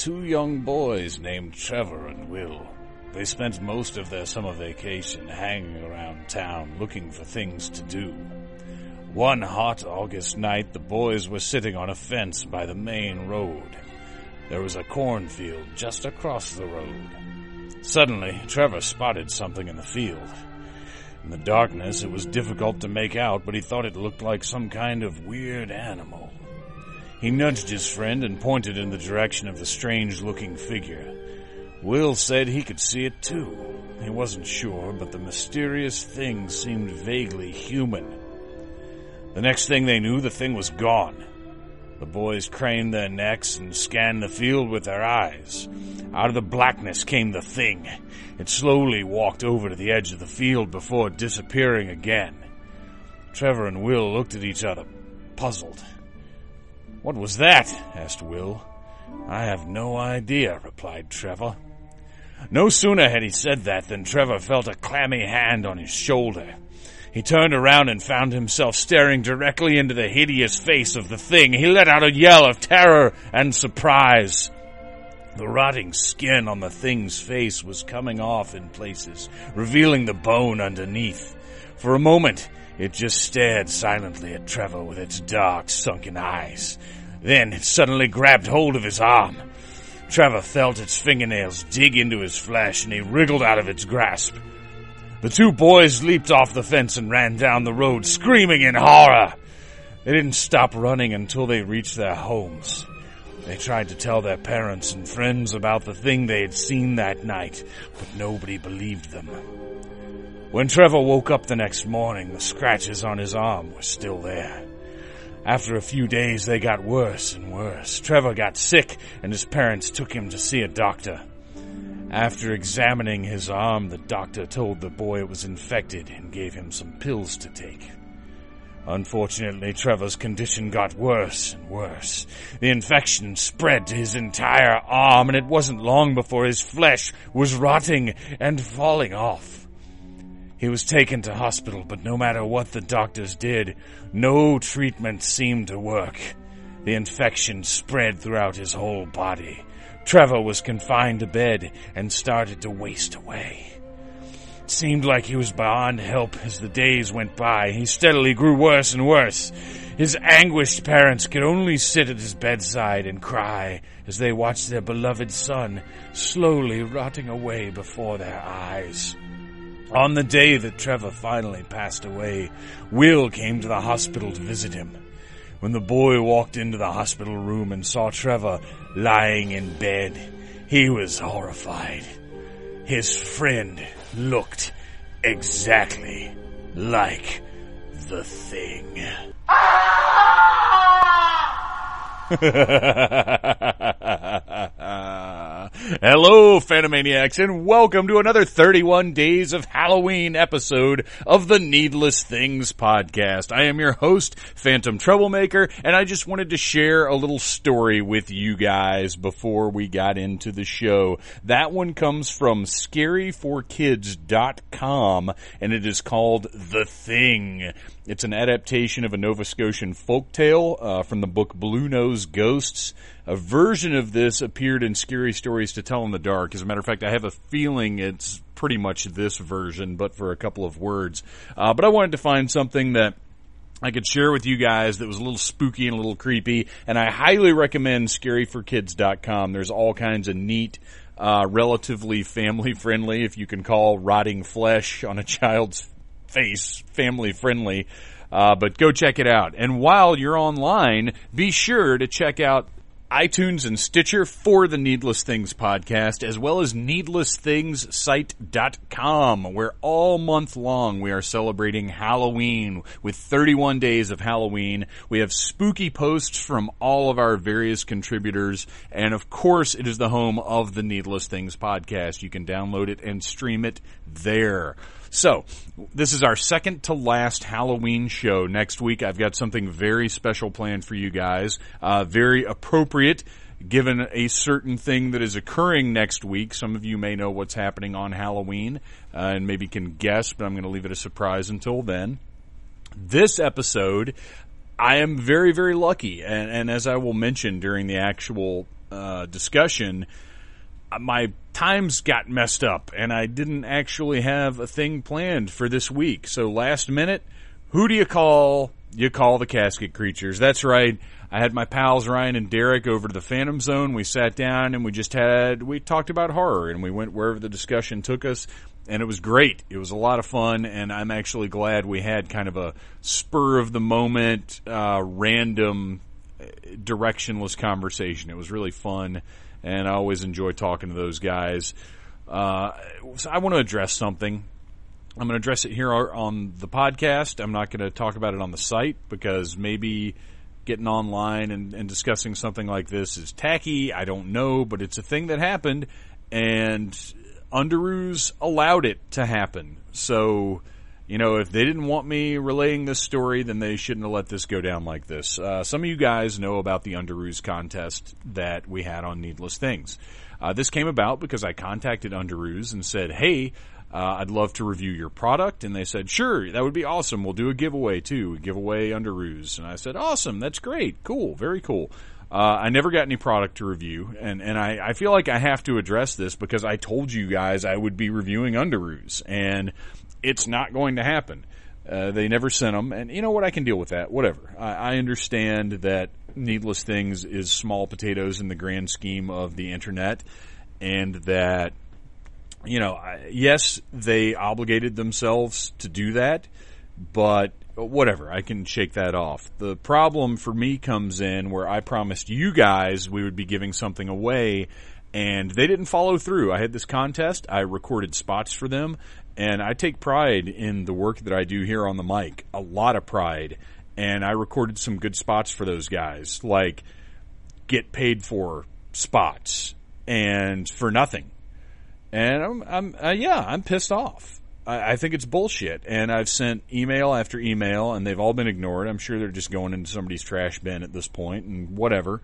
Two young boys named Trevor and Will. They spent most of their summer vacation hanging around town looking for things to do. One hot August night, the boys were sitting on a fence by the main road. There was a cornfield just across the road. Suddenly, Trevor spotted something in the field. In the darkness, it was difficult to make out, but he thought it looked like some kind of weird animal. He nudged his friend and pointed in the direction of the strange looking figure. Will said he could see it too. He wasn't sure, but the mysterious thing seemed vaguely human. The next thing they knew, the thing was gone. The boys craned their necks and scanned the field with their eyes. Out of the blackness came the thing. It slowly walked over to the edge of the field before disappearing again. Trevor and Will looked at each other, puzzled. What was that? asked Will. I have no idea, replied Trevor. No sooner had he said that than Trevor felt a clammy hand on his shoulder. He turned around and found himself staring directly into the hideous face of the thing. He let out a yell of terror and surprise. The rotting skin on the thing's face was coming off in places, revealing the bone underneath. For a moment, it just stared silently at Trevor with its dark, sunken eyes. Then it suddenly grabbed hold of his arm. Trevor felt its fingernails dig into his flesh and he wriggled out of its grasp. The two boys leaped off the fence and ran down the road, screaming in horror. They didn't stop running until they reached their homes. They tried to tell their parents and friends about the thing they had seen that night, but nobody believed them. When Trevor woke up the next morning, the scratches on his arm were still there. After a few days, they got worse and worse. Trevor got sick, and his parents took him to see a doctor. After examining his arm, the doctor told the boy it was infected and gave him some pills to take. Unfortunately, Trevor's condition got worse and worse. The infection spread to his entire arm, and it wasn't long before his flesh was rotting and falling off. He was taken to hospital, but no matter what the doctors did, no treatment seemed to work. The infection spread throughout his whole body. Trevor was confined to bed and started to waste away. It seemed like he was beyond help as the days went by. He steadily grew worse and worse. His anguished parents could only sit at his bedside and cry as they watched their beloved son slowly rotting away before their eyes. On the day that Trevor finally passed away, Will came to the hospital to visit him. When the boy walked into the hospital room and saw Trevor lying in bed, he was horrified. His friend looked exactly like the thing. Hello, Phantomaniacs, and welcome to another 31 Days of Halloween episode of the Needless Things podcast. I am your host, Phantom Troublemaker, and I just wanted to share a little story with you guys before we got into the show. That one comes from scaryforkids.com, and it is called The Thing. It's an adaptation of a Nova Scotian folktale uh, from the book Bluenose Ghosts. A version of this appeared in Scary Stories to Tell in the Dark. As a matter of fact, I have a feeling it's pretty much this version, but for a couple of words. Uh, but I wanted to find something that I could share with you guys that was a little spooky and a little creepy. And I highly recommend scaryforkids.com. There's all kinds of neat, uh, relatively family friendly, if you can call rotting flesh on a child's face family friendly. Uh, but go check it out. And while you're online, be sure to check out iTunes and Stitcher for the Needless Things podcast, as well as needlessthingssite.com, where all month long we are celebrating Halloween with 31 days of Halloween. We have spooky posts from all of our various contributors, and of course it is the home of the Needless Things podcast. You can download it and stream it there. So, this is our second to last Halloween show. Next week, I've got something very special planned for you guys. Uh, very appropriate given a certain thing that is occurring next week. Some of you may know what's happening on Halloween uh, and maybe can guess, but I'm going to leave it a surprise until then. This episode, I am very, very lucky, and, and as I will mention during the actual uh, discussion, my times got messed up and I didn't actually have a thing planned for this week. So last minute, who do you call? You call the casket creatures. That's right. I had my pals Ryan and Derek over to the Phantom Zone. We sat down and we just had, we talked about horror and we went wherever the discussion took us and it was great. It was a lot of fun and I'm actually glad we had kind of a spur of the moment, uh, random, uh, directionless conversation. It was really fun and I always enjoy talking to those guys. Uh, so I want to address something. I'm going to address it here on the podcast. I'm not going to talk about it on the site because maybe getting online and, and discussing something like this is tacky. I don't know, but it's a thing that happened, and Underoos allowed it to happen. So you know, if they didn't want me relaying this story, then they shouldn't have let this go down like this. Uh, some of you guys know about the Underoos contest that we had on Needless Things. Uh, this came about because I contacted Underoos and said, hey, uh, I'd love to review your product. And they said, sure, that would be awesome. We'll do a giveaway too. We give away Underoos. And I said, awesome. That's great. Cool. Very cool. Uh, I never got any product to review, and and I, I feel like I have to address this because I told you guys I would be reviewing Underoos, and it's not going to happen. Uh, they never sent them, and you know what? I can deal with that. Whatever. I, I understand that Needless Things is small potatoes in the grand scheme of the internet, and that you know, yes, they obligated themselves to do that, but whatever, I can shake that off. The problem for me comes in where I promised you guys we would be giving something away and they didn't follow through. I had this contest, I recorded spots for them, and I take pride in the work that I do here on the mic. A lot of pride. And I recorded some good spots for those guys, like get paid for spots and for nothing. And I'm, I'm uh, yeah, I'm pissed off. I, I think it's bullshit. And I've sent email after email, and they've all been ignored. I'm sure they're just going into somebody's trash bin at this point, and whatever.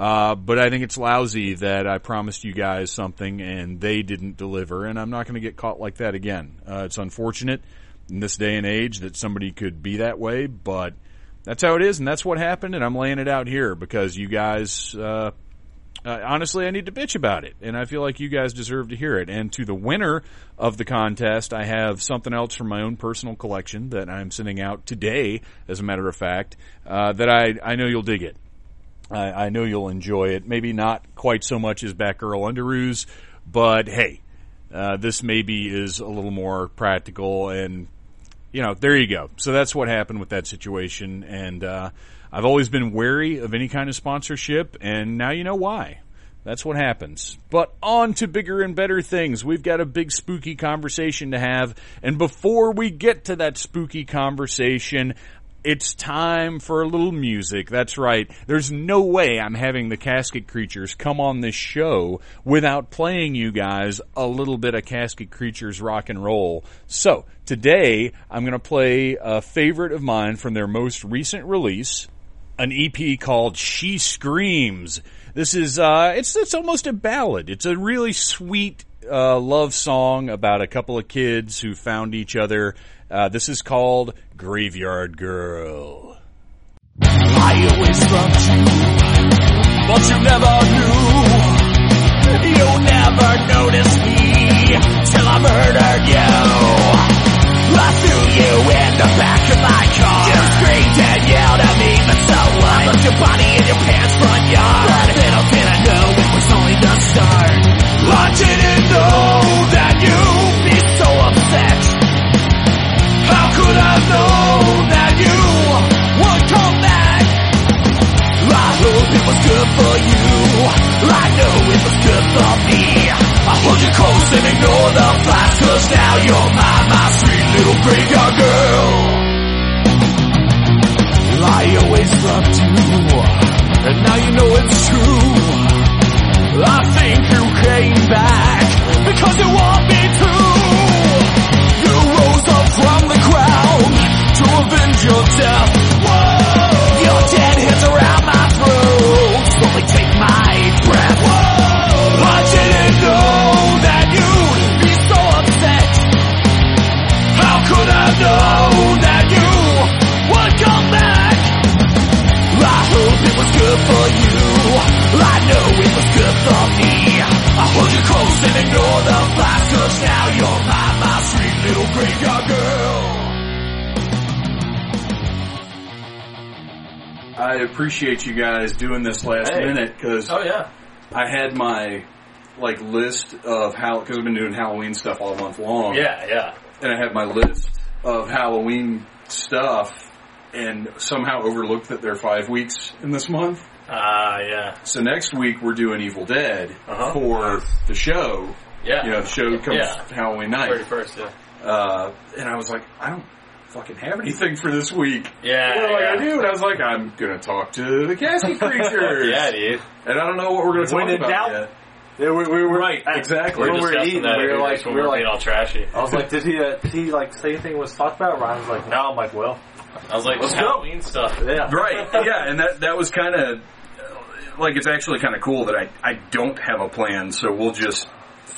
Uh, but I think it's lousy that I promised you guys something and they didn't deliver, and I'm not going to get caught like that again. Uh, it's unfortunate in this day and age that somebody could be that way, but that's how it is, and that's what happened, and I'm laying it out here because you guys, uh, uh, honestly, I need to bitch about it, and I feel like you guys deserve to hear it. And to the winner of the contest, I have something else from my own personal collection that I'm sending out today, as a matter of fact, uh, that I, I know you'll dig it. I, I know you'll enjoy it. Maybe not quite so much as Batgirl Underoos, but hey, uh, this maybe is a little more practical and you know, there you go. So that's what happened with that situation. And uh, I've always been wary of any kind of sponsorship, and now you know why. That's what happens. But on to bigger and better things. We've got a big spooky conversation to have. And before we get to that spooky conversation, it's time for a little music. That's right. There's no way I'm having the Casket Creatures come on this show without playing you guys a little bit of Casket Creatures rock and roll. So, today I'm going to play a favorite of mine from their most recent release, an EP called She Screams. This is, uh, it's, it's almost a ballad. It's a really sweet, uh, love song about a couple of kids who found each other uh, this is called Graveyard Girl. I always loved you, but you never knew. You never noticed me till I murdered you. I threw you in the back of my car. screamed and yelled at me, but so what? I left your body in your pants front yard. Was good for you. I know it was good for me. I hold you close and ignore the past, cause now you're my, my sweet little graveyard girl. I always loved you, and now you know it's true. I think you came back because you want me to. You rose up from the ground to avenge your death. Slowly take my breath. I didn't know that you'd be so upset. How could I know that you would come back? I hope it was good for you. I know it was good for me. I hold you close and ignore the past, cause now you're my, my sweet little graveyard girl. I appreciate you guys doing this last Hey. minute because Oh yeah. I had my like list of how because I've been doing Halloween stuff all month long. Yeah, yeah. and I had my list of Halloween stuff, and somehow overlooked that there are five weeks in this month. Ah, yeah. So next week we're doing Evil Dead Uh-huh. for the show. Yeah. You know, the show comes Yeah. Halloween night, Thirty first, yeah. uh, and I was like, I don't fucking have anything for this week. Yeah. What am I yeah. gonna do? And I was like, I'm gonna talk to the casting creatures. Yeah, dude. And I don't know what we're gonna When talk about doubt. yet. Yeah, we, we were Right, exactly. When We we were were discussing eating, that. we were just like, we were like, all trashy. I was like, did he, uh, did he like say anything was talked about? Ryan was like, no. I'm like, well, I was like, Let's this go. Halloween stuff. yeah, Right. Yeah, and that that was kind of like it's actually kind of cool that I I don't have a plan, so we'll just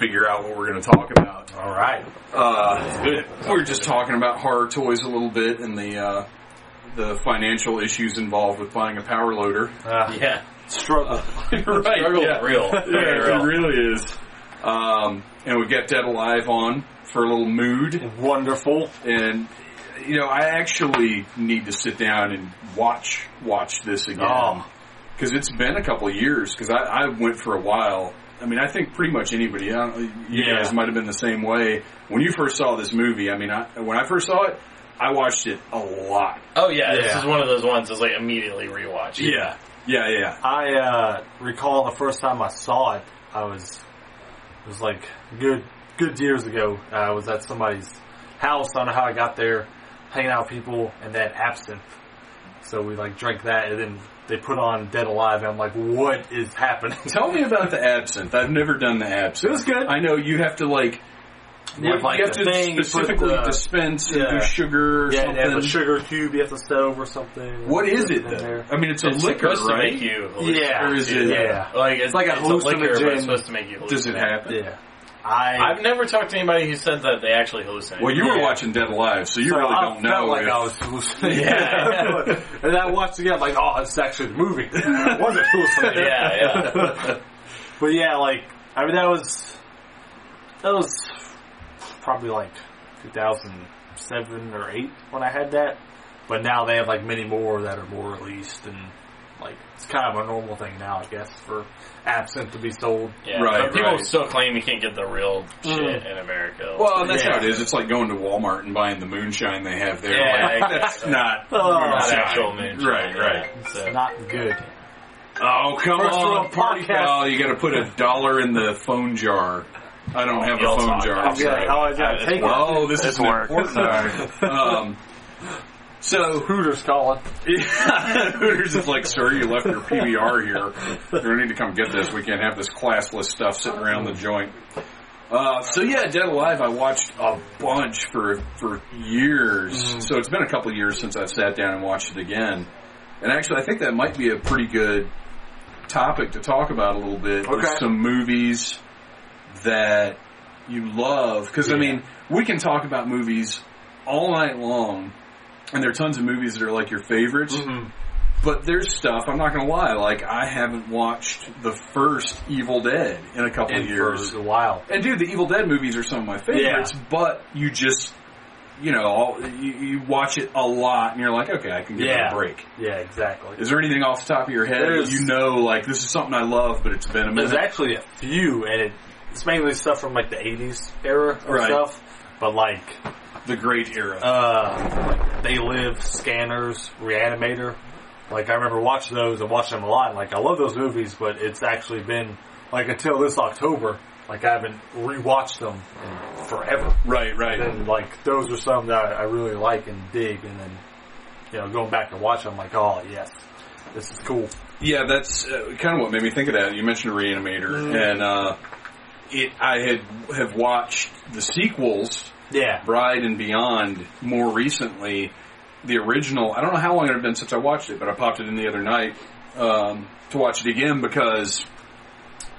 figure out what we're going to talk about. All right. Uh, we are just talking about horror toys a little bit and the uh, the financial issues involved with buying a power loader. Uh, Yeah. Struggle. right. Struggle Yeah. real. Yeah, Very it really is. Um, and we get Dead Alive on for a little mood. Wonderful. and you know I actually need to sit down and watch watch this again Oh. because it's been a couple of years because I, I went for a while. I mean, I think pretty much anybody, I don't- you Yeah. guys might have been the same way when you first saw this movie. I mean, I, when I first saw it, I watched it a lot. Oh yeah, this is one of those ones that's like immediately rewatch. yeah, yeah. Yeah. I uh, recall the first time I saw it, I was it was like good good years ago. Uh, I was at somebody's house. I don't know how I got there, hanging out with people, and they had absinthe. So we like drank that, and then they put on Dead Alive, and I'm like, what is happening? Tell me about the absinthe. I've never done the absinthe. It was good. I know you have to like. You have, like, you have to thing, specifically the- dispense and Yeah. do sugar or yeah, something. they have a sugar cube you have to stove or something. what is it In though? there. I mean, it's a It's liquor, supposed right? to make you. Yeah, Or is it- yeah, Like it's, like a it's liquor, but hallucinogen. it's supposed to make you. Does it hallucinate. happen? yeah. I I've never talked to anybody who said that they actually hallucinate. Well, you were Yeah. watching Dead Alive, so you So really I don't know. like if- I was hallucinating. Yeah. and then I watched again, like, oh, it's actually moving. I wasn't hallucinating. yeah, yeah. But yeah, like, I mean, that was that was probably like 2007 or eight when I had that. But now they have like many more that are more released, and like it's kind of a normal thing now, I guess, for absinthe to be sold. yeah. Right, but people right. still claim you can't get the real shit Mm. in America. well, that's Yeah. how it is. It's like going to Walmart and buying the moonshine they have there. Yeah, Like, that's exactly. not Oh, not moonshine. actual moonshine. Right, right. Yeah, so. Not good. Oh, come First on, party podcast. foul. You got to put a dollar in the phone jar. I don't have a You'll phone jar. I'm I'm sorry. Yeah, oh, I gotta it. Oh, this is It's work. important. um, so Hooters calling. Yeah, Hooters is like, sir, you left your PBR here. You don't need to come get this. We can't have this classless stuff sitting around the joint. Uh, so yeah, Dead Alive, I watched a bunch for for years. Mm. So it's been a couple of years since I've sat down and watched it again. And actually, I think that might be a pretty good topic to talk about a little bit. Okay. Some movies that you love, because I mean, we can talk about movies all night long, and there are tons of movies that are like your favorites. Mm-hmm. But there's stuff, I'm not gonna lie, like I haven't watched the first Evil Dead in a couple of years. for a while. And dude, the Evil Dead movies are some of my favorites, but you just you know, you, you watch it a lot and you're like, okay, I can give it Yeah. a break. Yeah, exactly. Is there anything off the top of your head that There's- you know, like, this is something I love, but it's been a minute? There's actually a few, and it, it's mainly stuff from like the '80s era of Right. stuff. But like, The great era. uh, They Live, Scanners, Reanimator. Like I remember watching those and watching them a lot. And, like I love those movies, but it's actually been like until this October, like I haven't rewatched them in forever. right, right. And like those are some that I, really like and dig, and then you know going back and watching, I'm like, oh yes, this is cool. Yeah, that's uh, kind of what made me think of that. You mentioned Reanimator, Mm. and uh, it. I had have watched the sequels, Yeah, Bride and Beyond, more recently. The original. I don't know how long it had been since I watched it, but I popped it in the other night um, to watch it again because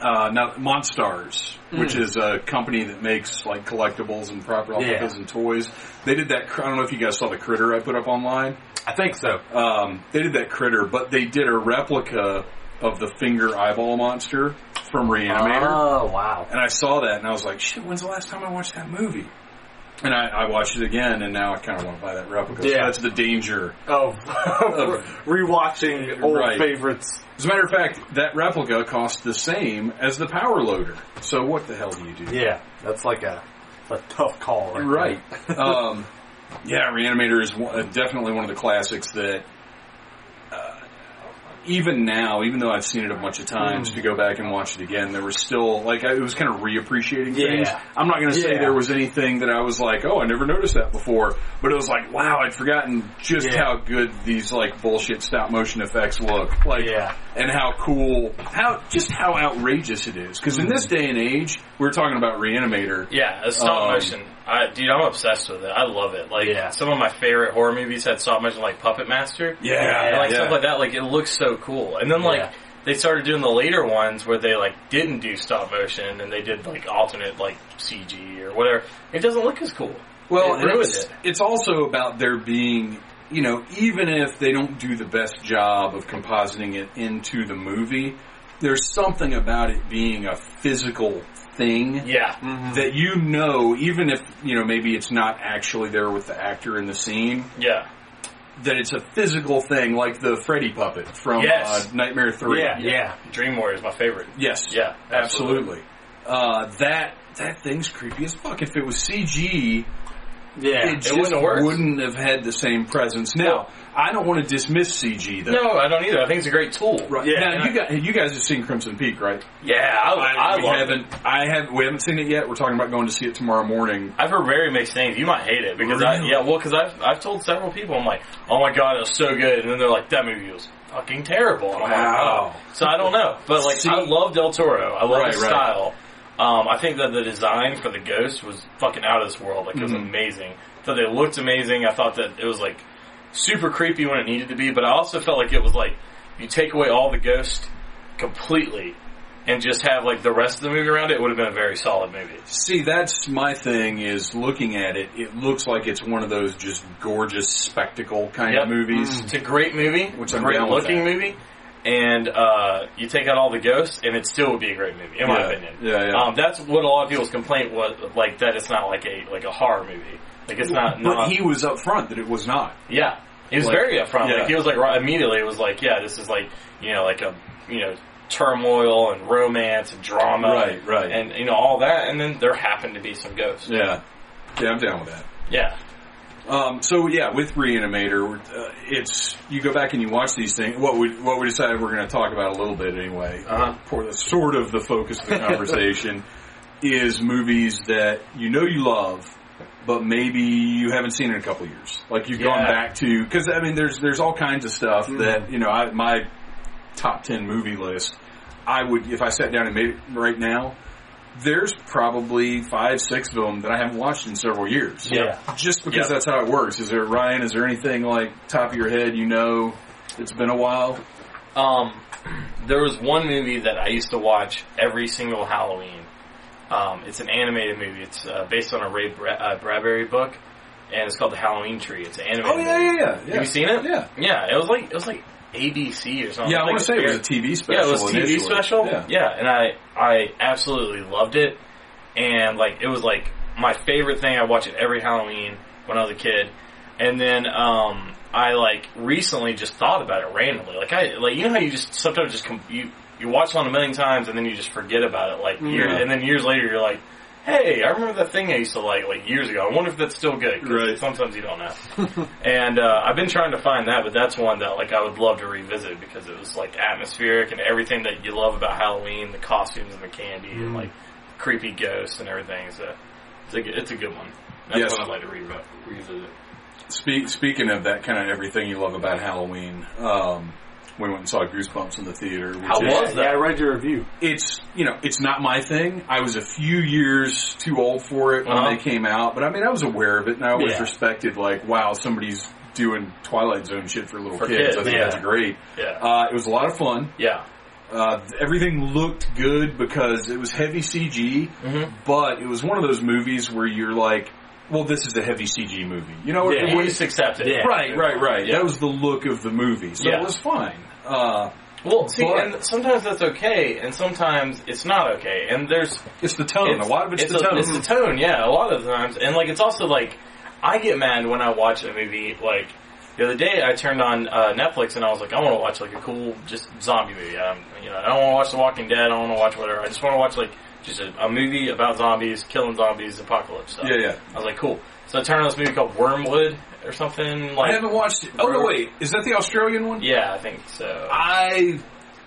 uh, now Monstars, which is a company that makes like collectibles and prop replicas Yeah. and toys, they did that. I don't know if you guys saw the critter I put up online. I think so. Um, they did that critter, but they did a replica of the finger eyeball monster from Reanimator. Oh wow. And I saw that and I was like, shit, when's the last time I watched that movie? And I, I watched it again and now I kind of want to buy that replica. So Yeah. that's the danger. Of rewatching old Right. favorites. As a matter of fact, that replica costs the same as the power loader. So what the hell do you do? Yeah, that's like a, a tough call, right? Right. um, yeah, Reanimator is one, uh, definitely one of the classics that, even now, even though I've seen it a bunch of times, Mm. to go back and watch it again, there was still like I, it was kind of reappreciating Yeah. things. I'm not going to say Yeah. there was anything that I was like, oh, I never noticed that before, but it was like, wow, I'd forgotten just Yeah. how good these like bullshit stop motion effects look. Like, Yeah. and how cool, how just how outrageous it is. Because in this day and age, we are talking about Reanimator. Yeah, a stop Um, motion. I, dude, I'm obsessed with it. I love it. Like Yeah. some of my favorite horror movies had stop motion, like Puppet Master. Yeah, and like yeah. stuff like that. Like it looks so cool. And then like Yeah. they started doing the later ones where they like didn't do stop motion and they did like alternate like CG or whatever. It doesn't look as cool. Well, It it's, it. it's also about there being, you know, even if they don't do the best job of compositing it into the movie, there's something about it being a physical thing Yeah, that you know, even if, you know, maybe it's not actually there with the actor in the scene, yeah, that it's a physical thing like the Freddy puppet from Yes. uh, Nightmare 3. Yeah, yeah. Dream Warrior is my favorite. Yes. Yeah, Absolutely. Uh, that, that thing's creepy as fuck. If it was CG, Yeah. it just wouldn't wouldn't have had the same presence. Now, I don't want to dismiss CG though. No, I don't either. I think it's a great tool. Right. Yeah, now, and you, guys, you guys have seen Crimson Peak, right? Yeah, I, I, we love haven't. I have. We haven't seen it yet. We're talking about going to see it tomorrow morning. I've heard very mixed things. You might hate it because I yeah, well, because I've I've told several people I'm like, oh my god, it was so good, and then they're like, that movie was fucking terrible, and I'm Wow. like, oh. So I don't know, but like See- I love Del Toro. I love Right, his right. style. Um, I think that the design for the ghost was fucking out of this world. Like it was Mhm. amazing. I thought they looked amazing. I thought that it was like super creepy when it needed to be, but I also felt like it was like you take away all the ghost completely and just have like the rest of the movie around it, it would have been a very solid movie. See, that's my thing. Is looking at it, it looks like it's one of those just gorgeous spectacle kind Yep. of movies. It's a great movie. Which is a I'm great looking movie. And uh, you take out all the ghosts, and it still would be a great movie, in my opinion. Yeah, yeah. Um, that's what a lot of people's complaint was, like that it's not like a like a horror movie. Like it's not. but not he was up front that it was not. yeah, he was like- very upfront. yeah. Like he was like right, immediately. It was like, yeah, this is like you know like a you know turmoil and romance and drama, Right, right. and you know all that. And then there happened to be some ghosts. Yeah, yeah, I'm down with that. Yeah, Um, so yeah, with Reanimator, uh, it's you go back and you watch these things. What we what we decided we're going to talk about a little bit anyway, Uh-huh. for the sort of the focus of the conversation is movies that you know you love, but maybe you haven't seen it in a couple years. Like you've gone back to because I mean, there's there's all kinds of stuff that you know. I, my top ten movie list, I would if I sat down and made it right now. There's probably five, six of them that I haven't watched in several years Yeah. just because Yeah. that's how it works. Is there Ryan? Is there anything like top of your head you know? It's been a while. Um, there was one movie that I used to watch every single Halloween. Um, it's an animated movie. It's uh, based on a Ray Bra- uh, Bradbury book, and it's called The Halloween Tree. It's an animated. movie. Oh, yeah. Yeah, yeah, yeah. Have you seen it? Yeah, Yeah, it was like it was like ABC or something. yeah. I Like want to say it was a TV special. yeah, it was TV initially. special. Yeah. and I I absolutely loved it, and like it was like my favorite thing. I watch it every Halloween, when I was a kid, and then um, I like recently just thought about it randomly. Like I like you know how you just sometimes just com- you you watch it on a million times and then you just forget about it like years, Yeah. and then years later you're like. Hey, I remember that thing I used to like like years ago. I wonder if that's still good. 'cause Right. Sometimes you don't know. and uh, I've been trying to find that, but that's one that like I would love to revisit because it was like atmospheric and everything that you love about Halloween, the costumes and the candy and like creepy ghosts and everything. So it's a good- it's a good one. That's Yes. one I'd like to re- revisit. Speak, speaking of that kind of everything you love about Halloween, um, we went and saw Goosebumps in the theater. Which How is, was Yeah, I read your review. It's you know it's not my thing. I was a few years too old for it when Uh-huh. they came out, but I mean I was aware of it and I always Yeah. respected like wow somebody's doing Twilight Zone shit for little For kids. kids, I think yeah. that's great. Yeah, Uh, it was a lot of fun. yeah, Uh, everything looked good because it was heavy CG, Mhm. but it was one of those movies where you're like, well, this is a heavy CG movie. You know, Yeah. it you just accept it. Yeah. Right, right, right. Yeah. That was the look of the movie, so Yeah. it was fine. Uh, Well, see, But- and sometimes that's okay, and sometimes it's not okay. And there's it's the tone. It's, a lot of it's, it's the a- tone. It's the tone, yeah. A lot of the times, and like it's also like I get mad when I watch a movie. Like the other day, I turned on uh, Netflix and I was like, I want to watch like a cool just zombie movie. Um, you know, I don't want to watch The Walking Dead. I don't want to watch whatever. I just want to watch like just a, a movie about zombies, killing zombies, apocalypse stuff. Yeah, yeah. I was like, cool. So I turned on this movie called Wyrmwood or something. Like, I haven't watched it. Oh no, wait, is that the Australian one? yeah, I think so. I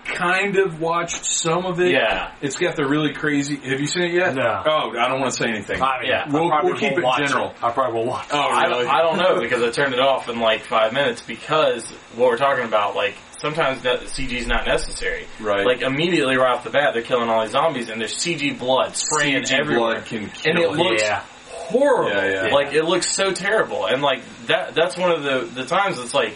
kind of watched some of it. Yeah. it's got the really crazy. Have you seen it yet? No. Oh, I don't want to say anything. I mean, yeah. We'll, probably we'll keep won't it general. I probably will watch. Oh, I really? don't, I don't know because I turned it off in like five minutes because what we're talking about, like sometimes that CG is not necessary. Right. Like immediately right off the bat, they're killing all these zombies and there's CG blood spraying CG everywhere, blood can kill and it looks Yeah. horrible. Yeah, yeah. Like it looks so terrible, and like that. That's one of the the times it's like.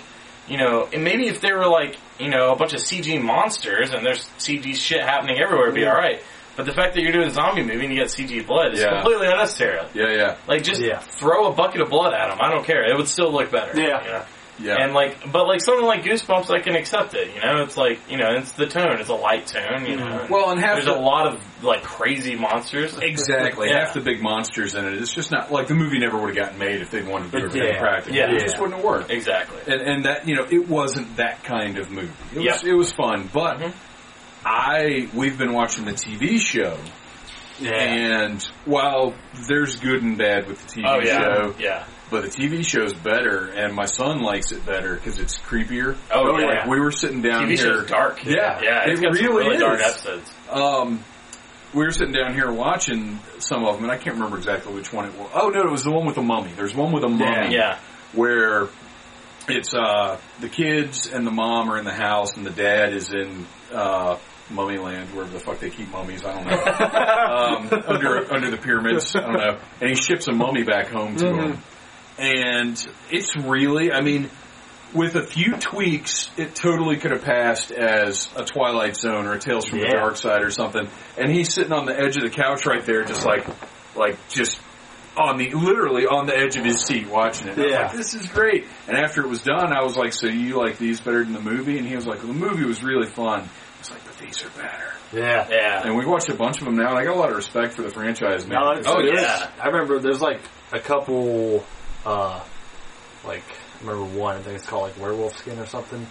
You know, and maybe if there were like, you know, a bunch of CG monsters and there's CG shit happening everywhere, it'd be alright. But the fact that you're doing a zombie movie and you got CG blood is Yeah. completely unnecessary. Yeah, yeah, Like just Yeah. throw a bucket of blood at them. I don't care. It would still look better. Yeah. You know? Yeah. And like, but like something like Goosebumps, I can accept it. You know, it's like you know, it's the tone. It's a light tone. You know. well, and half there's the, a lot of like crazy monsters. Exactly. Yeah. Half the big monsters in it. It's just not like the movie never would have gotten made if they wanted to do But everything yeah. practical. Yeah. It just wouldn't have worked. Exactly. And, and that you know, it wasn't that kind of movie. It was Yep. it was fun, but Mhm. I we've been watching the TV show, Yeah. and while there's good and bad with the TV Oh yeah. show, Yeah. But the TV show's better, and my son likes it better because it's creepier. Oh, Like, yeah. we were sitting down TV here. show's dark. Yeah, Yeah. It's it got some really really dark episodes. Um, we were sitting down here watching some of them, and I can't remember exactly which one it was. Oh no, it was the one with the mummy. There's one with a mummy Yeah. where it's uh, the kids and the mom are in the house, and the dad is in uh, Mummy Land, wherever the fuck they keep mummies. I don't know. um, under under the pyramids, I don't know. And he ships a mummy back home to him, and it's really, I mean. With a few tweaks, it totally could have passed as a Twilight Zone or a Tales from the Dark Side or something. And he's sitting on the edge of the couch right there, just like, like just on the literally on the edge of his seat watching it. And I was Yeah. like, this is great. And after it was done, I was like, so you like these better than the movie? And he was like, well, the movie was really fun. I was like, but these are better. yeah. Yeah. And we watched a bunch of them now, and I got a lot of respect for the franchise, man. No, it's- Oh, yeah. I remember there's like a couple, uh, like, I remember one, I think it's called like Werewolf Skin or something.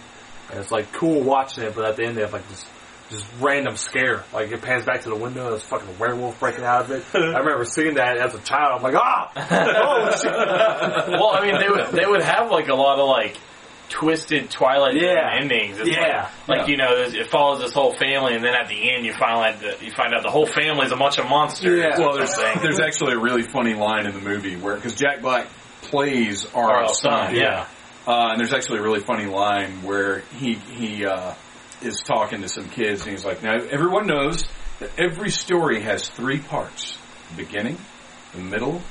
And it's like cool watching it, but at the end they have like this, this random scare. Like it pans back to the window, there's fucking werewolf breaking out of it. I remember seeing that as a child. I'm like, ah! oh, shit. well, I mean, they would they would have like a lot of like twisted Twilight Yeah. endings. It's Yeah. like, like Yeah. you know, it follows this whole family, and then at the end, you find out that you find out the whole family's a bunch of monsters. Yeah. Well, there's there's actually a really funny line in the movie where because Jack Black plays Or our else yeah. Uh, and there's actually a really funny line where he he uh, is talking to some kids, and he's like, "Now everyone knows that every story has three parts: the beginning, the middle,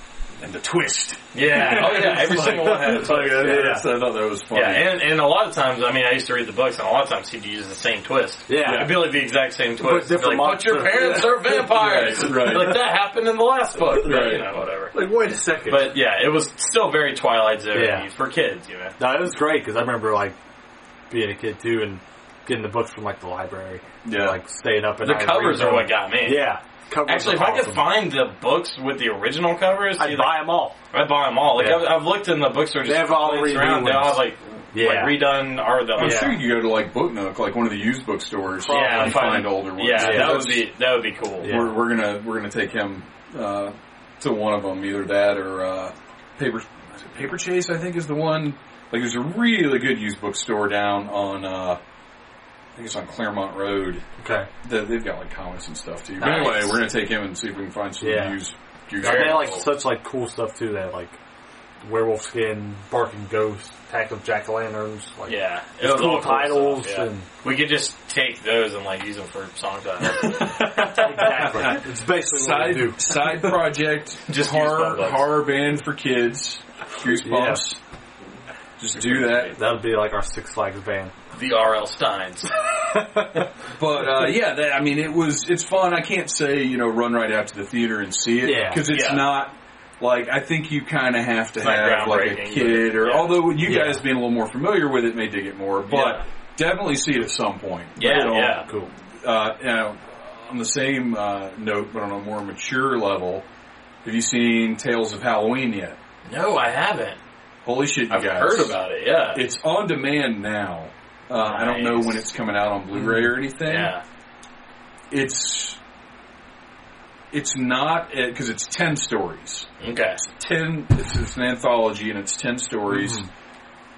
and the twist." Yeah. Oh yeah. Every single one had has. So, yeah, Yeah. so I thought that was funny. Yeah, and, and a lot of times, I mean, I used to read the books, and a lot of times he'd use the same twist. Yeah. It'd be like the exact same twist. It'd different like, but your monster. parents are vampires. Right, right. Like that happened in the last book. But, You know, whatever. like, wait a second. But yeah, it was still very Twilight Zone Yeah. for kids, you know. no, it was great because I remember like being a kid too and getting the books from like the library. Yeah. Like staying up at The night covers are what got me. Yeah. Covers Actually, if are I could find the books with the original covers, I'd like, buy them all. I'd buy them all. Like Yeah. I've, I've looked in the bookstore, just They have all glanced redo around. They all have like Yeah. like redone or the I'm Yeah. sure you could go to like Book Nook, like one of the used bookstores, yeah, and find older ones. Yeah, that would be that would be cool. Yeah. We're, we're gonna we're gonna take him uh, to one of them, either that or uh, paper paper chase. I think is the one. Like there's a really good used bookstore down on uh, I think it's on Claremont Road. Okay. That they've got like comics and stuff too. But Nice. anyway, we're gonna take him and see if we can find some Yeah. used. used they have, like such like cool stuff too. They have like werewolf skin, barking ghost, attack of jack o' lanterns. Like Yeah, It's It was cool titles stuff, yeah. and- we could just take those and like use them for song titles. exactly. it's basically what they do. side side project, Just horror horror band for kids. Goosebumps. Just do that. That would be like our Six Flags band. The R.L. Stines. But uh, yeah, that, I mean, it was it's fun. I can't say you know run right out to the theater and see it Yeah. because it's Yeah. not like I think you kind of have to It's not have like a groundbreaking, kid or but- yeah. although you Yeah. guys being a little more familiar with it may dig it more, but Yeah. definitely see it at some point. Yeah, You know, yeah. Cool. Uh, you know, on the same uh, note, but on a more mature level, have you seen Tales of Halloween yet? No, I haven't. Holy shit, you I've guys! heard about it. Yeah, It's on demand now. Uh, I don't know when it's coming out on Blu-ray or anything. yeah. It's it's not because it's ten stories. Okay. Ten. It's, it's an anthology and it's ten stories,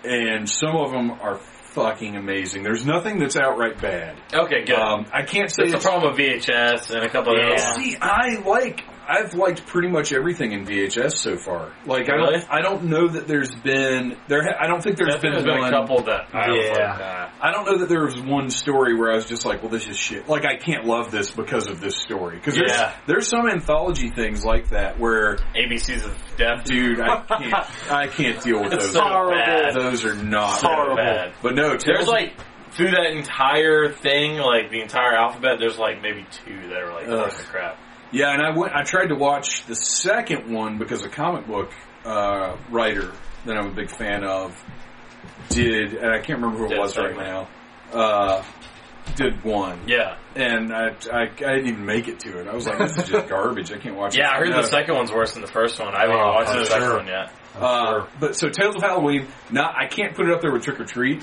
and some of them are fucking amazing. There's nothing that's outright bad. Okay, good. Um, I can't say it's problem with VHS and a couple of Yeah. See, I like. I've liked pretty much everything in VHS so far. Like, I Really? don't. I don't know that there's been there. Ha- I don't think there's There's been, been, one. a couple that I was Yeah. like, nah. I don't know that there was one story where I was just like, well, this is shit. Like, I can't love this because of this story. Because there's, Yeah. there's some anthology things like that where, ABCs of Death. dude, I can't, I can't deal with It's those. so bad. Those are not. So Horrible. bad. But no, There's like through that entire thing, like the entire alphabet. There's like maybe two that are like Ugh. fucking crap. Yeah, and I went, I tried to watch the second one because a comic book, uh, writer that I'm a big fan of did, and I can't remember who it Did was right segment. now, uh, did one. Yeah, And I, I, I didn't even make it to it. I was like, this is just garbage. I can't watch it. yeah. I heard No. the second one's worse than the first one. I haven't Oh, watched I'm the second one yet. Uh, but so Tales of Halloween, not I can't put it up there with Trick or Treat,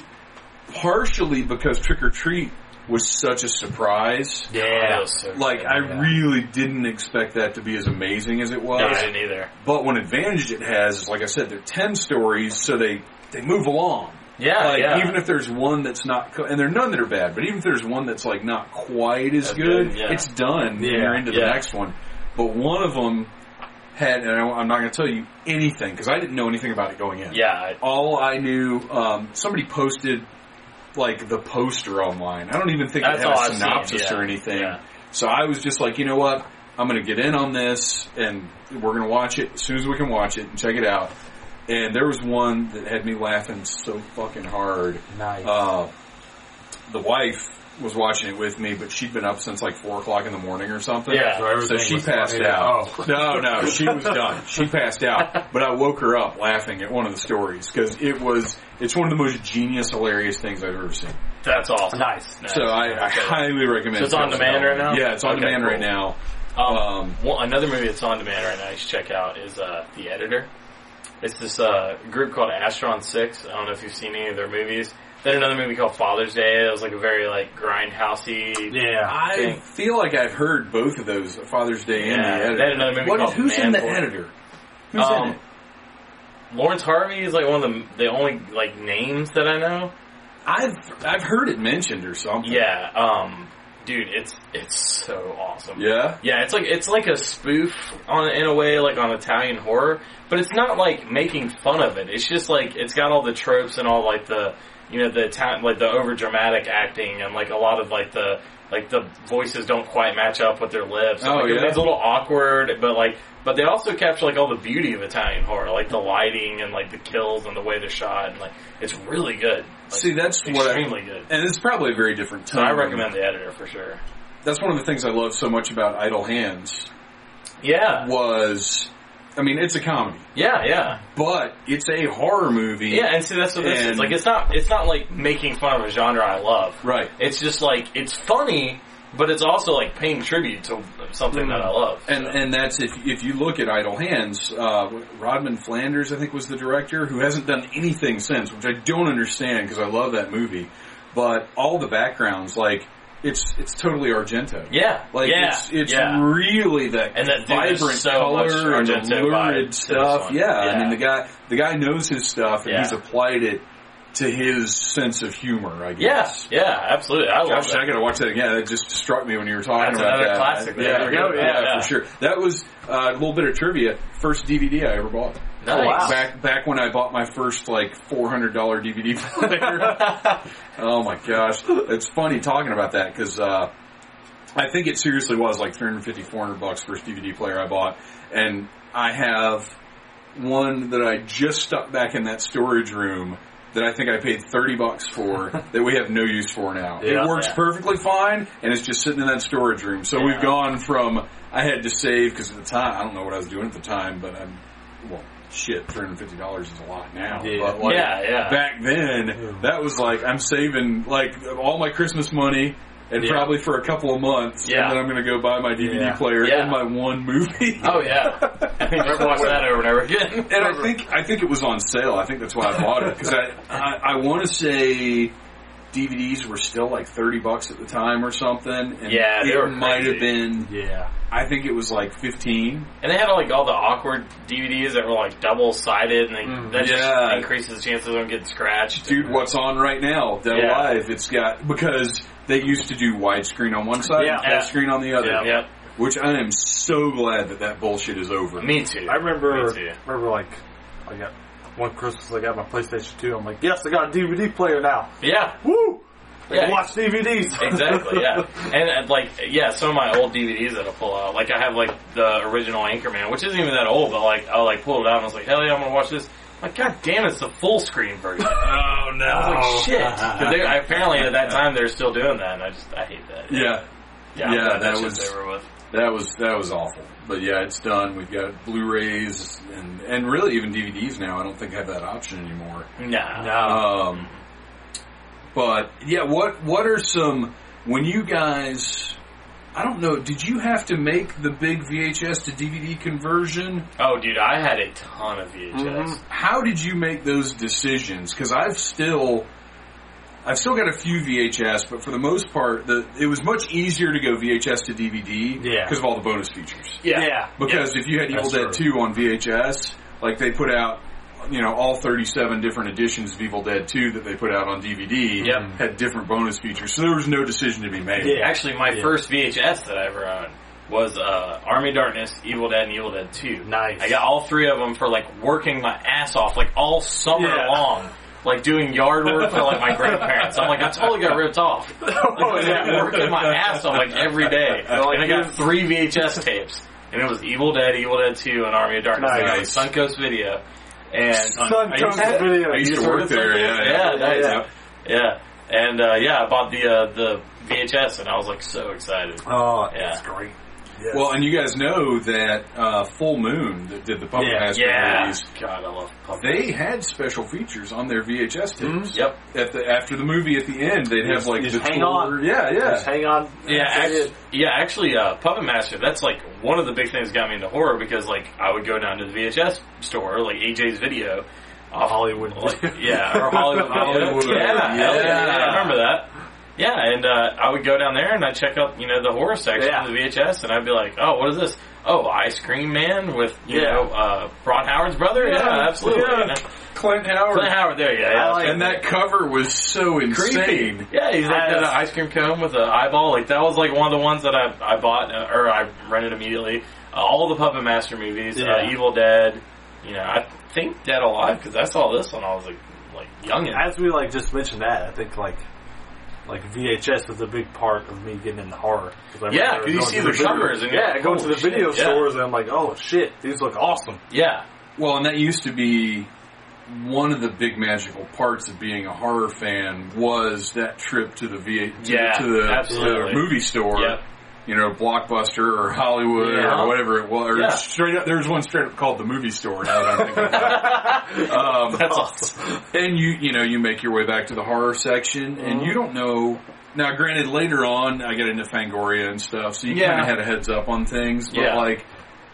partially because Trick or Treat was such a surprise. Yeah. so Like good. I Yeah. really didn't expect that to be as amazing as it was. No, I didn't either. But one advantage it has is, like I said, they're ten stories, so they they move along. Yeah, Like yeah. even if there's one that's not, co- and there are none that are bad, but even if there's one that's like not quite as That's good, good, yeah. it's done. and Yeah, you're into the next one. But one of them had, and I- I'm not going to tell you anything because I didn't know anything about it going in. yeah, I- All I knew, um, somebody posted like the poster online. I don't even think That's it all had I've a seen, synopsis yeah, or anything. yeah. So I was just like, you know what? I'm going to get in on this, and we're going to watch it as soon as we can watch it and check it out. And there was one that had me laughing so fucking hard. Nice. Uh, the wife was watching it with me, but she'd been up since like four o'clock in the morning or something. Yeah. So So she passed funny. out. Oh. No, no, she was done. She passed out. But I woke her up laughing at one of the stories because it was, it's one of the most genius, hilarious things I've ever seen. that's awesome. Nice. Nice. So I, I highly recommend So it's on Tales of demand right now? Yeah, it's on Okay, demand cool. right now. Um, Um, one, another movie that's on demand right now you should check out is uh, The Editor. It's this uh, group called Astron Six. I don't know if you've seen any of their movies. Then another movie called Father's Day. It was like a very like grindhousey. Yeah. I thing. feel like I've heard both of those, Father's Day and Yeah, the editor. they had another movie What is- called who's in the Manborg. editor? Who's Um, in it? Laurence Harvey is like one of the the only like names that I know. I've I've heard it mentioned or something. Yeah, um, dude, it's it's so awesome. Yeah. Yeah, it's like it's like a spoof on in a way, like on Italian horror, but it's not like making fun of it. It's just like it's got all the tropes and all like the you know the Italian like the over dramatic acting and like a lot of like the like the voices don't quite match up with their lips. Oh, like, yeah? it's a little awkward, but like but they also capture like all the beauty of Italian horror, like the lighting and like the kills and the way they're shot, and like it's really good. Like, See, that's what I, extremely good. and it's probably a very different So. I recommend the editor for sure. That's one of the things I love so much about Idle Hands Yeah, was, I mean, it's a comedy, yeah, yeah. but it's a horror movie. Yeah, and see that's what this And- is. Like it's not it's not like making fun of a genre I love. Right. It's just like it's funny, but it's also like paying tribute to something that I love. And so. and that's if if you look at Idle Hands, uh, Rodman Flanders I think was the director who hasn't done anything since, which I don't understand because I love that movie. But all the backgrounds, like it's it's totally Argento. yeah, Like yeah, it's it's yeah. really that, And that vibrant so color and the Argento vibe lurid stuff. one. Yeah, I mean the guy the guy knows his stuff and Yeah. he's applied it to his sense of humor. I yeah, guess. yeah, absolutely. I love Gosh, I got to watch that again. It just struck me when you were talking That's about another that. classic Yeah, there. yeah, Yeah, yeah. for sure. That was uh, a little bit of trivia. First DVD I ever bought. Nice. wow. Back back when I bought my first like four hundred dollar DVD player. oh my gosh, it's funny talking about that because uh, I think it seriously was like 350, 400 bucks first DVD player I bought, and I have one that I just stuck back in that storage room that I think I paid 30 bucks for that we have no use for now. Yeah. it works Yeah. perfectly fine and it's just sitting in that storage room. So we've gone from, I had to save because at the time, I don't know what I was doing at the time, but I'm, well, shit, $350 is a lot now. Yeah. But like, Yeah, yeah. back then, that was like, I'm saving like all my Christmas money and Yeah. probably for a couple of months. Yeah. And then I'm going to go buy my DVD Yeah. player Yeah. and my one movie. Oh yeah, I think I've watched that over and over again. And I think I think it was on sale. I think that's why I bought it because I I, I want to say DVDs were still like thirty bucks at the time or something. And Yeah, they it were might have been. Yeah. I think it was like fifteen. And they had like all the awkward DVDs that were like double sided, and they, Mm, that yeah. just increases the chances of them getting scratched. Dude, what's on right now? Dead Yeah. Alive. It's got because they used to do widescreen on one side, Yeah. and full Yeah. screen on the other. Yeah. Yep, Which I am so glad that that bullshit is over. me too. I remember, Me too. remember like, I got one Christmas I got my PlayStation 2. I'm like, yes, I got a DVD player now. Yeah, Woo! I Yeah. can watch DVDs. exactly. Yeah, and, and like yeah, some of my old DVDs that I pull out, like I have like the original Anchorman, which isn't even that old, but like I'll like pull it out and I was like, hell yeah, I'm gonna watch this. Like, god damn, it's the full screen version. Oh no! I was like, shit. apparently at that time they're still doing that, and I just I hate that. Yeah, yeah, yeah, glad that shit's was-. That was that was awful. But yeah, it's done. We've got Blu-rays and and really even DVDs now. I don't think have that option anymore. Nah, no. Um, but yeah, what what are some when you guys? I don't know. Did you have to make the big VHS to DVD conversion? Oh, dude, I had a ton of VHS. Mhm. How did you make those decisions? Because I've still, I've still got a few VHS, but for the most part, the it was much easier to go VHS to DVD Yeah. because of all the bonus features. Yeah. Yeah. Because if you had Evil That's Dead true. 2 on VHS, like they put out, you know, all 37 different editions of Evil Dead 2 that they put out on DVD Yep. had different bonus features. So there was no decision to be made. Yeah. Actually, my Yeah. first VHS that I ever owned was uh, Army Darkness, Evil Dead, and Evil Dead 2. Nice. I got all three of them for like working my ass off, like all summer Yeah. long. Like doing yard work for like my grandparents. I'm like, I totally got ripped off. Like, I yeah. was working my ass off like every day. like, and I got three VHS tapes. And it was Evil Dead, Evil Dead 2, and Army of Darkness. I got Nice. Suncoast Video. And Suncoast Video. I used to work there, yeah. Yeah, nice. Yeah. Yeah. And uh, yeah, I bought the uh, the VHS and I was like so excited. Oh, Yeah. that's great. Yes. Well, and you guys know that uh, Full Moon that did the Puppet Yeah. Master Yeah. movies, God, I love Puppet. they had special features on their VHS tapes. Yep. At the after the movie at the end, they'd have like just the hang tour. on. Yeah, yeah. Just hang on. Yeah, That's actually, yeah, actually, uh, Puppet Master. That's like one of the big things that got me into horror because like I would go down to the VHS store, like AJ's Video, off Hollywood. like yeah, or Hollywood, Hollywood, Yeah, hell yeah, yeah. I remember that. Yeah, and uh, I would go down there and I'd check out, you know, the horror section Yeah. of the VHS, and I'd be like, "Oh, what is this? Oh, Ice Cream Man with you Yeah. know uh, Ron Howard's brother? Yeah, Yeah, absolutely. yeah. You know? Clint Howard. Clint Howard, there, yeah, yeah. Like and that cover was so insane. Yeah, he's like I- an ice cream cone with an eyeball. Like that was like one of the ones that I I bought uh, or I rented immediately. Uh, all the Puppet Master movies, uh, Evil Dead. You know, I think Dead Alive because I saw this when I was like like young. As we like just mentioned that, I think like like VHS was a big part of me getting into horror. 'Cause I Yeah, because you see the covers and yeah, like, going to the "Holy video shit," yeah. stores and I'm like, oh shit, these look awesome. Yeah, Well, and that used to be one of the big magical parts of being a horror fan was that trip to the V to, Yeah, the, to the movie store. Yep. You know, Blockbuster or Hollywood Yeah. or whatever it was. Yeah. straight up, there's one straight up called the movie store. Now that I'm thinking about. Um, that's awesome. and you you know you make your way back to the horror section, and you don't know now, granted, later on I get into Fangoria and stuff, so you Yeah. kind of had a heads up on things. But like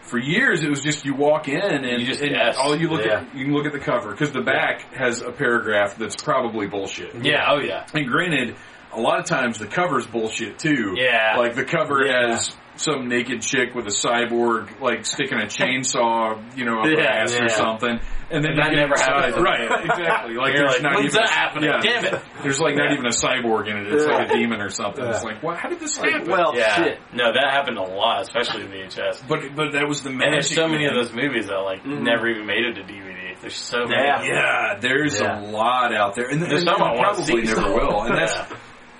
for years, it was just you walk in and You just and guess. all you look at you can look at the cover because the back has a paragraph that's probably bullshit. Yeah, oh yeah. And granted, a lot of times the cover's bullshit too. Yeah. Like the cover Yeah. has some naked chick with a cyborg like sticking a chainsaw, you know, up her Yeah, ass or something. And then And that never happens. Right, exactly. Like there's like, not when's even that happening? Damn it. There's like not even a cyborg in it. It's like a demon or something. It's like, what? How did this happen? Well, Yeah. shit. No, that happened a lot, especially in VHS. but but that was the magic. And there's so many of those movies that like mm-hmm. never even made it to DVD. There's so many. Yeah. Yeah, there's Yeah. a lot out there, and, There's and some I probably never will. And that's Yeah.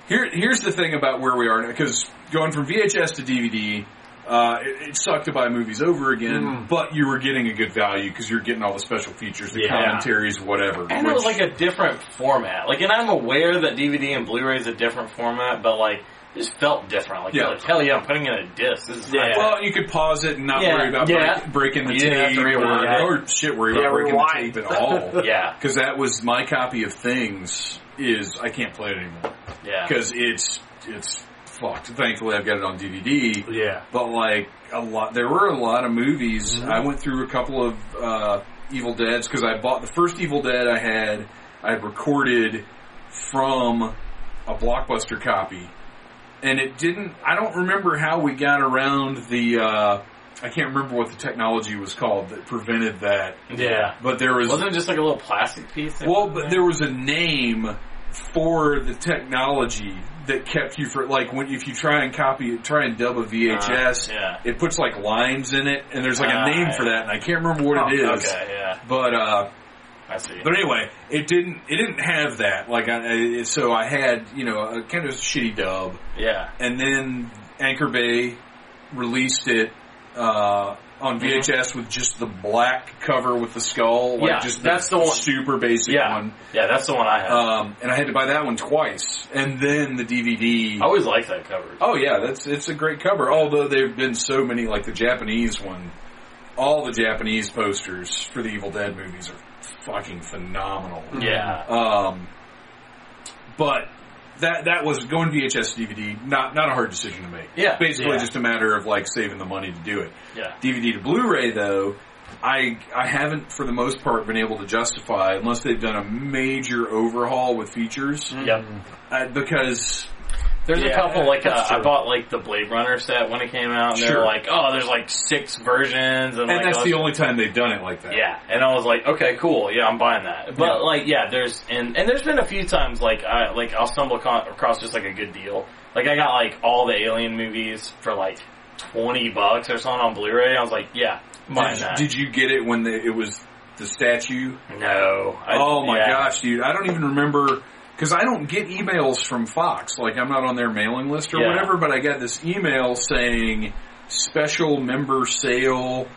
Here. Here's the thing about where we are now, because going from VHS to DVD, uh, it, it sucked to buy movies over again, Mm. but you were getting a good value because you're getting all the special features, the Yeah. commentaries, whatever. And it was like a different format. Like, and I'm aware that DVD and Blu-ray is a different format, but like, it just felt different. Like, Yeah. like hell yeah, I'm putting in a disc. Yeah. well, you could pause it and not Yeah. worry about break, breaking the tape or, or shit, worry about breaking rewind. the tape at all. yeah, Because that was my copy of Things. Is I can't play it anymore yeah. because it's it's fucked. Thankfully, I've got it on DVD. Yeah. but like a lot there were a lot of movies i went through a couple of uh evil deads because i bought the first evil dead i had i had recorded from a blockbuster copy and it didn't i don't remember how we got around the uh i can't remember what the technology was called that prevented that yeah. but there was Wasn't it just like a little plastic piece? well, but there was a name for the technology that kept you for like when if you try and copy try and dub a VHS, Uh, yeah. it puts like lines in it, and there's like a Ah, name for that, and I can't remember what it is. Okay, yeah, But uh, I see. but anyway, it didn't it didn't have that. Like I so I had you know a kind of shitty dub, yeah, and then Anchor Bay released it. Uh, on Mm-hmm. VHS with just the black cover with the skull, like Yeah, just that's the one- super basic yeah, one. yeah. That's the one I had. Um, and I had to buy that one twice, and then the DVD. I always like that cover. Oh yeah, that's it's a great cover. Although there've been so many, like the Japanese one, all the Japanese posters for the Evil Dead movies are fucking phenomenal. Yeah, Um, but that that was going VHS DVD, not not a hard decision to make. Yeah, basically yeah. just a matter of like saving the money to do it. yeah. DVD to Blu-ray though, I I haven't for the most part been able to justify unless they've done a major overhaul with features Yep. uh, because There's a couple like uh, I bought like the Blade Runner set when it came out, and Sure. they're like, oh, there's like six versions, and, and like, that's the only time they've done it like that. Yeah, and I was like, okay, cool, yeah, I'm buying that. But Yeah. like, yeah, there's and and there's been a few times like I like I'll stumble acro- across just like a good deal. Like I got like all the Alien movies for like twenty bucks or something on Blu-ray. I was like, yeah, buying Did, that. did you get it when the, it was the statue? no. I, oh my yeah. gosh, dude! I don't even remember because I don't get emails from Fox. Like I'm not on their mailing list or Yeah. whatever. But I got this email saying special member sale.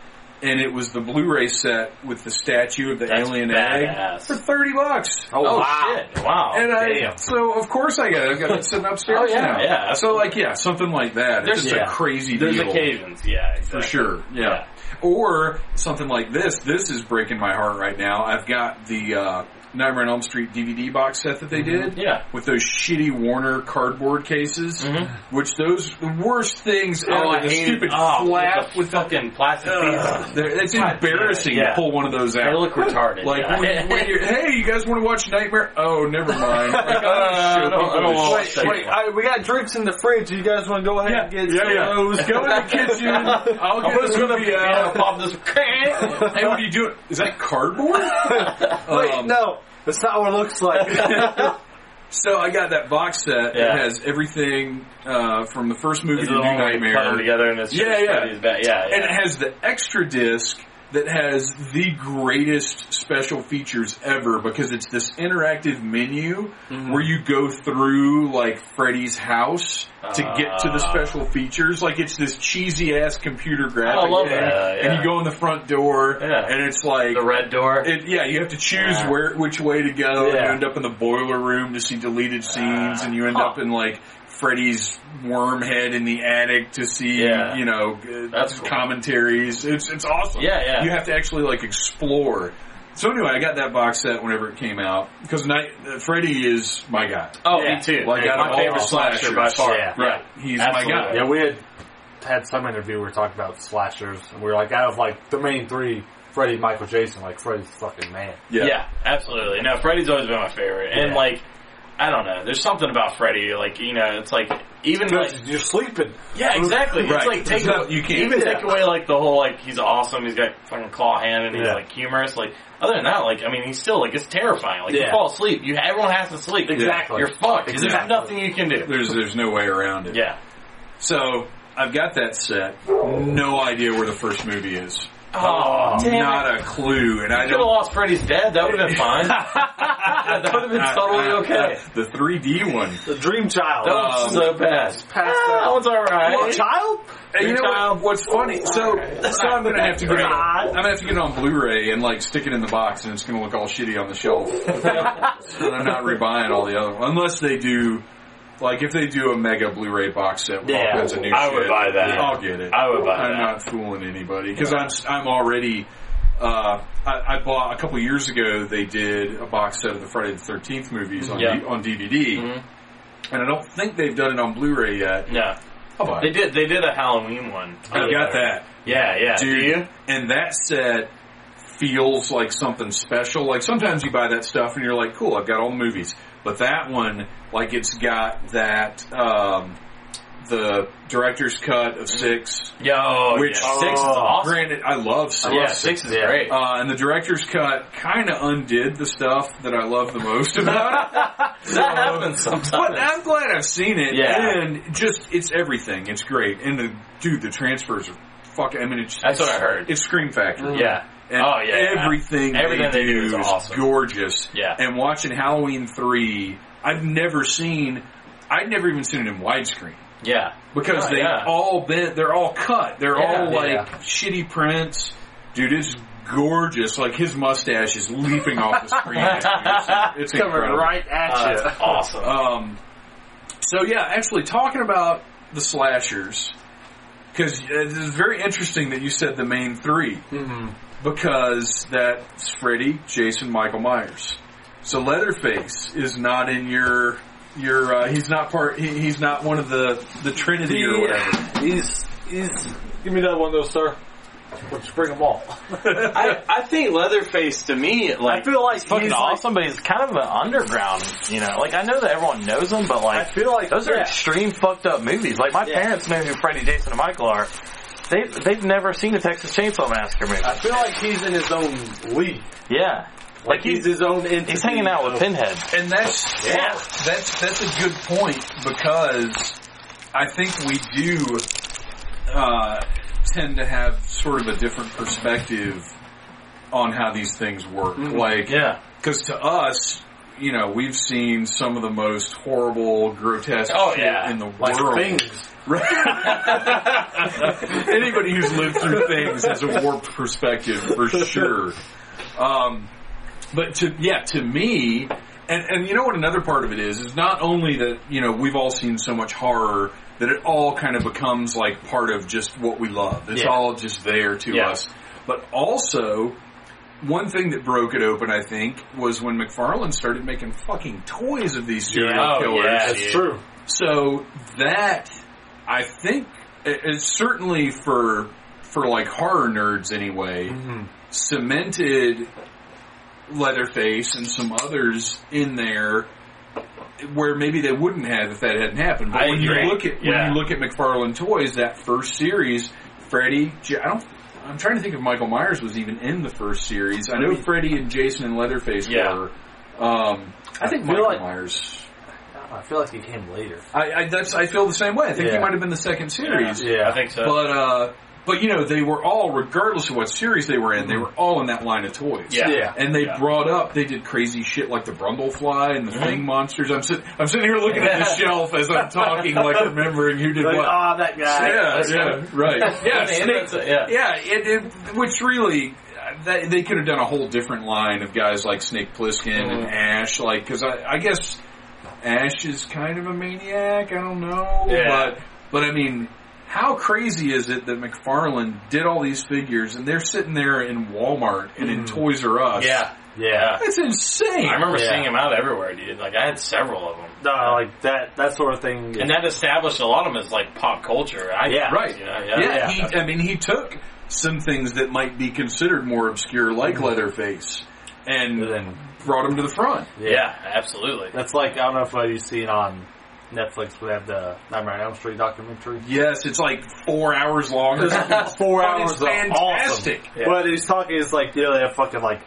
And it was the Blu-ray set with the statue of the That's alien badass. egg for thirty bucks. Oh, Oh wow. shit! Wow. And I, Damn. so of course I got it. I've got it sitting upstairs Oh, yeah, now. yeah. So like, yeah, something like that. There's- it's just yeah. a crazy There's deal. occasions, yeah, For exactly. sure, yeah. Or something like this. This is breaking my heart right now. I've got the uh, Nightmare on Elm Street DVD box set that they did. Yeah. With those shitty Warner cardboard cases, Mhm. which those the worst things ever. Oh, I the stupid oh, flap with with the the. fucking plastic Ugh, it's embarrassing yeah. to pull one of those out. They look retarded. Like yeah. when, when you're, hey, you guys want to watch Nightmare? Oh, never mind. Like, Uh, I don't- I don't wanna Wait, wait, I, we got drinks in the fridge. You guys want to go ahead Yeah, and get yeah, yeah. those? Go in the kitchen. I'll I'm get just gonna movie out. pop this. Hey, what are you doing? Is that cardboard? Wait, Um, no, that's not what it looks like. So I got that box set. Yeah. It has everything uh, from the first movie Is to it New all like cut them Nightmare, together and it's Yeah, just yeah. Freddy's. Yeah, yeah. and it has the extra disc that has the greatest special features ever because it's this interactive menu Mm-hmm. where you go through like Freddy's house to get to the Ah. special features. Like it's this cheesy ass computer graphic, I love thing, that, and yeah. you go in the front door, Yeah. and it's like the red door. It, yeah, you have to choose Yeah. where which way to go. and You end up in the boiler room to see deleted scenes, Ah. and you end Huh. up in like Freddy's worm head in the attic to see, Yeah. you know, That's cool. commentaries. It's it's awesome. Yeah, yeah. You have to actually like explore. so anyway, I got that box set whenever it came out because Night uh, Freddy is my guy. Oh, Yeah. me too. Like, out my favorite the slasher by far. Yeah. Right, he's Absolutely. my guy. Yeah, we had had some interview where we talking about slashers, and we were like, out of like the main three, Freddy, Michael, Jason, like Freddy's fucking man. Yeah. absolutely. No, Freddy's always been my favorite, and Yeah. like, I don't know. There's something about Freddy, like you know, it's like even like you're sleeping. yeah, exactly. Right. It's like take It's you can't- even Yeah. take away like the whole like he's awesome. He's got fucking claw hand and he's Yeah. like humorous. Like other than that, like I mean, he's still like it's terrifying. Like you fall asleep, you everyone has to sleep. Exactly. You're fucked. There's Exactly. nothing you can do. There's there's no way around it. Yeah. So I've got that set. No idea where the first movie is. Oh, damn Not a clue, and I Could have don't. lost Freddy's dead. That would have been fine. that would have been totally okay. The 3D one. The Dream Child. That was Um, so bad. Ah, that one's alright. Well, child? Hey, you know child. what, what's funny? So, so I'm gonna have to get it. I'm gonna have to get it on Blu-ray and like stick it in the box, and it's gonna look all shitty on the shelf. and I'm not rebuying all the other ones unless they do. Like if they do a mega Blu-ray box set with all Yeah. kinds of new I shit, would buy that. I'll get it. I would buy that. I'm that. not fooling anybody because I'm I'm already. Uh, I, I bought a couple years ago. They did a box set of the Friday the Thirteenth movies on Yeah. D- on DVD, Mhm. and I don't think they've done it on Blu-ray yet. No, they it. did. They did a Halloween one. I got that. Yeah, yeah. Dude, Do you? and that set feels like something special. Like sometimes you buy that stuff and you're like, cool, I've got all the movies. But that one, like it's got that, um, the director's cut of six. Yo, Which- yeah. six is awesome. Granted, I love six. yeah, six is great. Uh, and the director's cut kind of undid the stuff that I love the most about it. that happens sometimes. But I'm glad I've seen it. Yeah. And just, it's everything. It's great. And the, dude, the transfers are fucking, I mean, it's, That's what I heard. it's Scream Factory. yeah. And Oh, yeah, yeah. everything, Everything they, they do do is awesome. gorgeous. Yeah. And watching Halloween 3, I've never seen, I'd never even seen it in widescreen. Yeah. Because Oh, they yeah. all been, they're all cut. They're Yeah, all like shitty prints. Dude, it's gorgeous. Like his mustache is leaping off the screen. It's, it's Coming incredible. right at Uh, you. awesome. Um, so yeah, actually talking about the slashers, because it's very interesting that you said the main 3 Mm-hmm. Because that's Freddy, Jason, Michael Myers. So Leatherface is not in your your. Uh, he's not part. He, he's not one of the the Trinity or whatever. He's, he's, give me another one though, sir. Let's bring them all. I, I think Leatherface to me, like, I feel like he's fucking he's like- awesome, but he's kind of an underground, you know. Like, I know that everyone knows him, but like, I feel like those are extreme fucked up movies. Like, my Yeah. parents know who Freddy, Jason, and Michael are. They they've never seen a Texas Chainsaw Massacre movie. I feel like he's in his own league. Yeah, Like he's his own entity. he's hanging out with Pinhead. And that's Yeah. that's that's a good point because I think we do uh, tend to have sort of a different perspective on how these things work. Like, Yeah. because to us, you know, we've seen some of the most horrible, grotesque Oh, shit yeah. in the Like world. things. Anybody who's lived through things has a warped perspective for sure. Um, but to yeah, to me, and and you know what another part of it is is not only that you know we've all seen so much horror that it all kind of becomes like part of just what we love. It's Yeah. all just there to Yeah. us. But also, one thing that broke it open, I think, was when McFarlane started making fucking toys of these serial Oh, killers. yeah, That's dude. true. So that I think i- is certainly for for like horror nerds anyway, Mm-hmm. cemented Leatherface and some others in there where maybe they wouldn't have if that hadn't happened. But I when agree. you look at Yeah. when you look at McFarlane Toys, that first series, Freddy, J- I don't. I'm trying to think if Michael Myers was even in the first series. I know Freddy and Jason and Leatherface Yeah. were. Um, I think feel Michael like- Myers. I feel like he came later. I, I that's I feel the same way. I think he might have been the second series. Yeah. I think so. But uh but you know, they were all regardless of what series they were in, they were all in that line of toys. Yeah. Yeah. And they Yeah. brought up they did crazy shit like the Brundlefly and the Mm-hmm. Thing monsters. I'm sitting I'm sitting here looking at the shelf as I'm talking, like remembering who did Like, what. ah, that guy. yeah, that's yeah, right. right. Yeah, Yeah, Snake- that's it, yeah. yeah, it, it, which really, uh, that, they could have done a whole different line of guys like Snake Plissken and Mhm. Ash, like, cause I, I guess Ash is kind of a maniac, I don't know, Yeah. but, but I mean, how crazy is it that McFarlane did all these figures and they're sitting there in Walmart and in Toys R Us? Yeah. Yeah. That's insane. I remember Yeah. seeing them out everywhere, dude. Like I had several of them. No, like that that sort of thing. And that established a lot of them as like pop culture. I Yeah. Right. You know, Yeah, yeah. he, I mean, he took some things that might be considered more obscure, like Mm-hmm. Leatherface, and And then- brought him to the front. Yeah, absolutely. That's like I don't know if you've seen on Netflix. We have the Nightmare on Elm Street documentary. Yes, it's like four hours long. It's four But hours It's of fantastic. awesome. But he's talking. It's like you know they have fucking like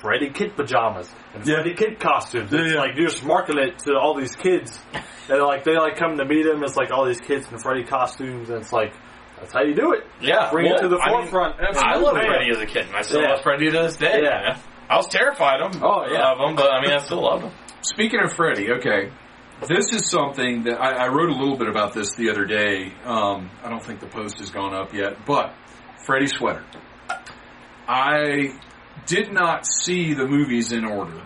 Freddy Kid pajamas and Yeah. Freddy Kid costumes. Yeah, It's yeah. like you're just marketing it to all these kids, and like they like come to meet him. It's like all these kids in Freddy costumes, and it's like that's how you do it. Yeah, Bring well, it to the I mean, forefront. I love Man. Freddy as a kid, and I still Yeah. love Freddy to this day. Yeah. you? I was terrified of him. Oh, yeah. of him, but I mean, I still love him. Speaking of Freddy, okay, this is something that I, I wrote a little bit about this the other day. Um, I don't think the post has gone up yet, but Freddy sweater. I did not see the movies in order.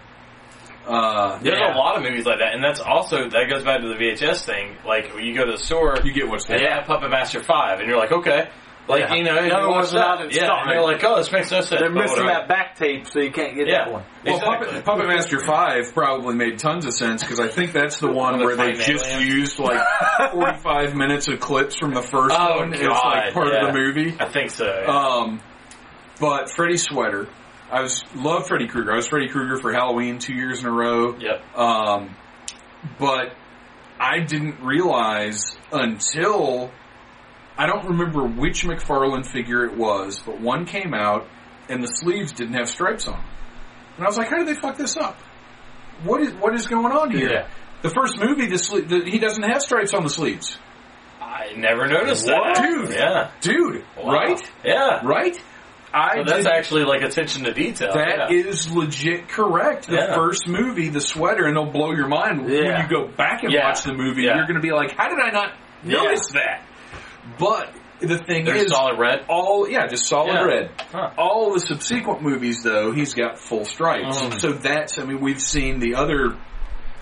Uh, There's Yeah. a lot of movies like that, and that's also that goes back to the VHS thing. Like when you go to the store, you get what's and there. they have Puppet Master Five, and you're like, okay, like Yeah. you know, The you other watch one's not that, in yeah, stock. and you're like, oh, this makes no sense. They're missing that back tape, so you can't get Yeah. that one. Well, Exactly. Puppet, Puppet Master 5 probably made tons of sense because I think that's the one The where they just aliens. used like 45 minutes of clips from the first Oh, one as God, like part yeah. of the movie. I think so. yeah. Um, but Freddy Sweater, I was love Freddy Krueger. I was Freddy Krueger for Halloween two years in a row. yep. Um, but I didn't realize until I don't remember which McFarlane figure it was, but one came out and the sleeves didn't have stripes on them. And I was like, how did they fuck this up? What is what is going on here? Yeah. The first movie, the, sle- the he doesn't have stripes on the sleeves, I never noticed What? that, Dude. Yeah. dude. Wow. Right? Yeah. Right? I So that's did- actually like attention to detail. That yeah. is legit correct. The Yeah. first movie, the sweater, and it'll blow your mind when you go back and watch the movie. You're going to be like, "How did I not notice that?" But the thing They're is, solid red. all yeah, just solid Yeah. red. Huh. All the subsequent movies, though, he's got full stripes. Mm. So that's, I mean, we've seen the other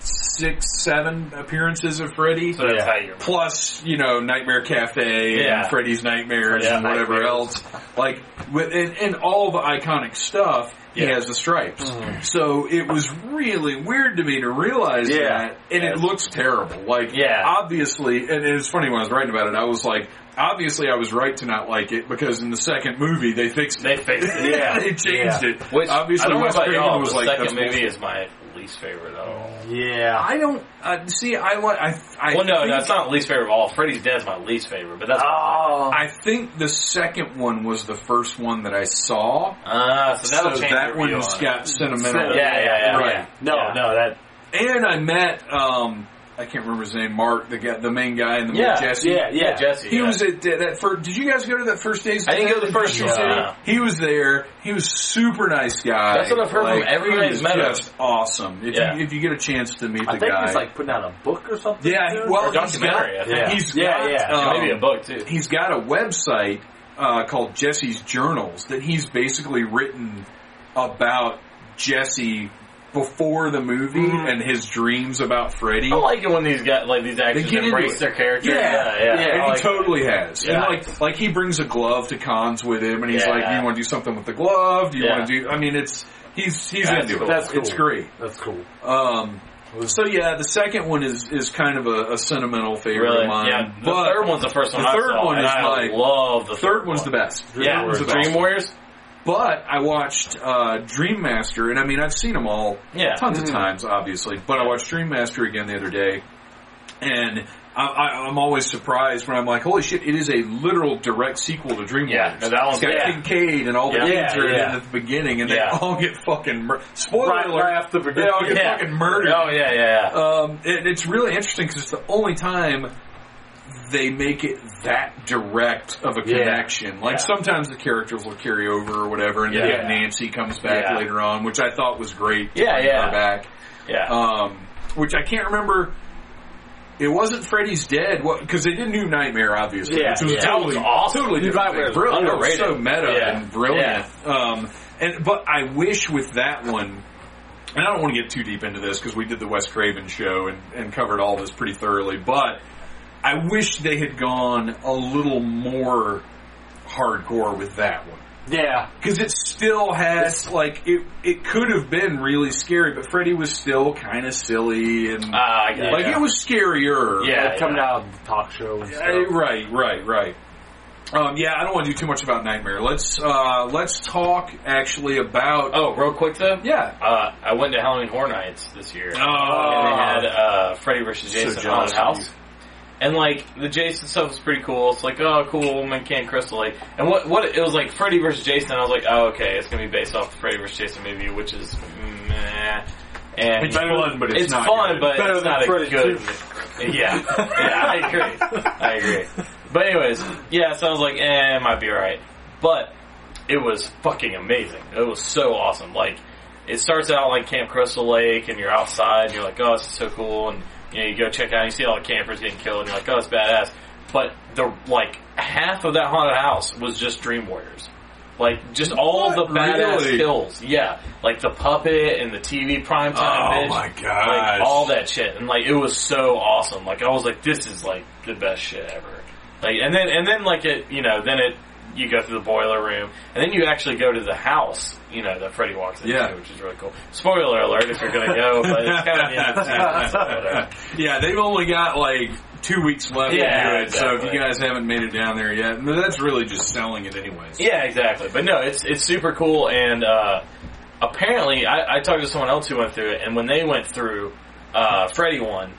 six, seven appearances of Freddy. So that's Yeah. how you're. Plus, you know, Nightmare Cafe Yeah. and Freddy's Nightmares Yeah, and whatever Nightmares. else. Like, with, and, and all the iconic stuff, he has the stripes. Mm-hmm. So it was really weird to me to realize that, and it looks terrible. Like, Yeah. obviously, and it's funny when I was writing about it, I was like, obviously I was right to not like it because in the second movie they fixed They it. fixed it. Yeah. they changed Yeah. it. Which obviously I don't know Wes about Craven y'all, was the like, second movie is my least favorite at all. Yeah. I don't uh, see. I like. I. I Well, no, think- that's not least favorite of all. Freddy's Dead's my least favorite, but that's Oh. I think the second one was the first one that I saw. ah, so that'll so that one's on it. got sentimental. Yeah, yeah, yeah. Right. yeah. No, Yeah. no, that. And I met, um, I can't remember his name, Mark, the guy, the main guy in the movie, Jesse. Yeah, Yeah, yeah. Jesse. He yeah. was at that that first. Did you guys go to that first day's? I didn't go to the first Sioux one, no. He was there. He was super nice guy. That's what I've heard from Like, everybody he who's is met him. just awesome. If Yeah. you if you get a chance to meet the guy. I the think guy, he's like putting out a book or something. yeah. too. Well, Or he's documentary, got, I think. Yeah. He's Yeah, got, yeah. um, Maybe a book too. he's got a website uh, called Jesse's Journals that he's basically written about Jesse before the movie Mhm. and his dreams about Freddy. I like it when these guys, like these actors, embrace their character. Yeah. yeah, yeah. I he like totally has. And like like he brings a glove to cons with him and he's Yeah. like, Do you want to do something with the glove? Do you Yeah. want to do I mean it's he's he's That's into cool. it. That's cool. It's great. That's cool. Um so yeah, the second one is is kind of a, a sentimental favorite Really? of mine. Yeah. The but third one's the first one the third one is I my- love the third one's the best. Yeah, Third the. Dream Warriors. But I watched uh, Dream Master, and I mean I've seen them all Yeah. tons of times, obviously. But I watched Dream Master again the other day, and I, I, I'm always surprised when I'm like, "Holy shit!" It is a literal direct sequel to Dream Yeah, no, that one's it's got yeah. Kincaid and all the Yeah. kids are in Yeah, it at the beginning, and Yeah. they all get fucking mur- spoiler Right, alert. right after the they all get Yeah. fucking murdered. Oh yeah, yeah. yeah. Um, and it's really interesting because it's the only time they make it that direct of a Yeah. connection. Like Yeah. sometimes the characters will carry over or whatever, and Yeah. then Nancy comes back later on, which I thought was great. to Yeah, yeah. back. yeah. Um, which I can't remember. It wasn't Freddy's Dead because they did New Nightmare, obviously, Yeah, which was totally was awesome. totally New. Nightmare Brilliant. Underrated. so meta and brilliant. Um, and but I wish with that one, and I don't want to get too deep into this because we did the Wes Craven show and, and covered all this pretty thoroughly, but I wish they had gone a little more hardcore with that one. Yeah. Because it still has, like, it, it could have been really scary, but Freddy was still kind of silly and, Ah, I get it. like, it was scarier. Yeah, Like coming out of the talk show and stuff. Uh, right, right, right. Um, yeah, I don't want to do too much about Nightmare. Let's, uh, let's talk actually about, Oh, real quick though. yeah. Uh, I went to Halloween Horror Nights this year. Oh. and they had uh, Freddy versus Jason So jealous Haunted of House. And like the Jason stuff was pretty cool. It's like, oh, cool, man, can't Crystal Lake. And what what it was like Freddy versus Jason. I was like, oh, okay, it's gonna be based off the Freddy versus Jason movie, which is meh. And It's fun, but it's not fun, good. but Better it's not a Freddy good. Yeah, yeah, I agree. I agree. But anyways, yeah. So I was like, eh, it might be alright. But it was fucking amazing. It was so awesome. Like it starts out like Camp Crystal Lake, and you're outside, and you're like, oh, this is so cool, and you know, you go check out, and you see all the campers getting killed, and you're like, oh, it's badass. But the like half of that haunted house was just Dream Warriors. Like just all What? the badass Really? kills, yeah. Like the puppet and the TV primetime Oh bitch, my like all that shit, and like it was so awesome. Like I was like, this is like the best shit ever. Like and then and then like it, you know, then it you go through the boiler room, and then you actually go to the house, you know, that Freddy walks into, Yeah. which is really cool. Spoiler alert if you're gonna go, but it's kind of the end of the season, so yeah, they've only got like two weeks left Yeah, to do it, so if you guys haven't made it down there yet, that's really just selling it anyways. Yeah, exactly. But no, it's it's super cool, and uh, apparently, I, I talked to someone else who went through it, and when they went through uh, Freddy one,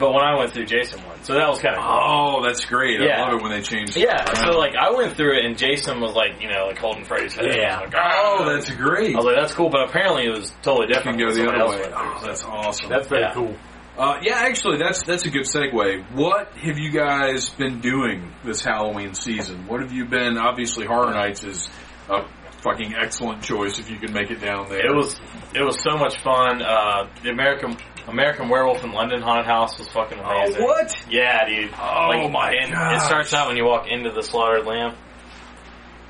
but when I went through Jason one, so that was kind of cool. Oh, that's great. Yeah. I love it when they change it Yeah, around. so like I went through it, and Jason was like, you know, like holding Freddy's head. Yeah. Like, oh, Oh, that's great. I was like, that's cool, but apparently it was totally You different. can go the other way. went through, Oh, so. that's awesome. That's very Yeah. cool. Uh, yeah, actually, that's that's a good segue. What have you guys been doing this Halloween season? What have you been? Obviously, Horror Nights is a fucking excellent choice if you can make it down there. It was it was so much fun. Uh, the American American Werewolf in London Haunted House was fucking Oh, what? Yeah, dude. Oh, my and gosh. It starts out when you walk into the slaughtered lamb,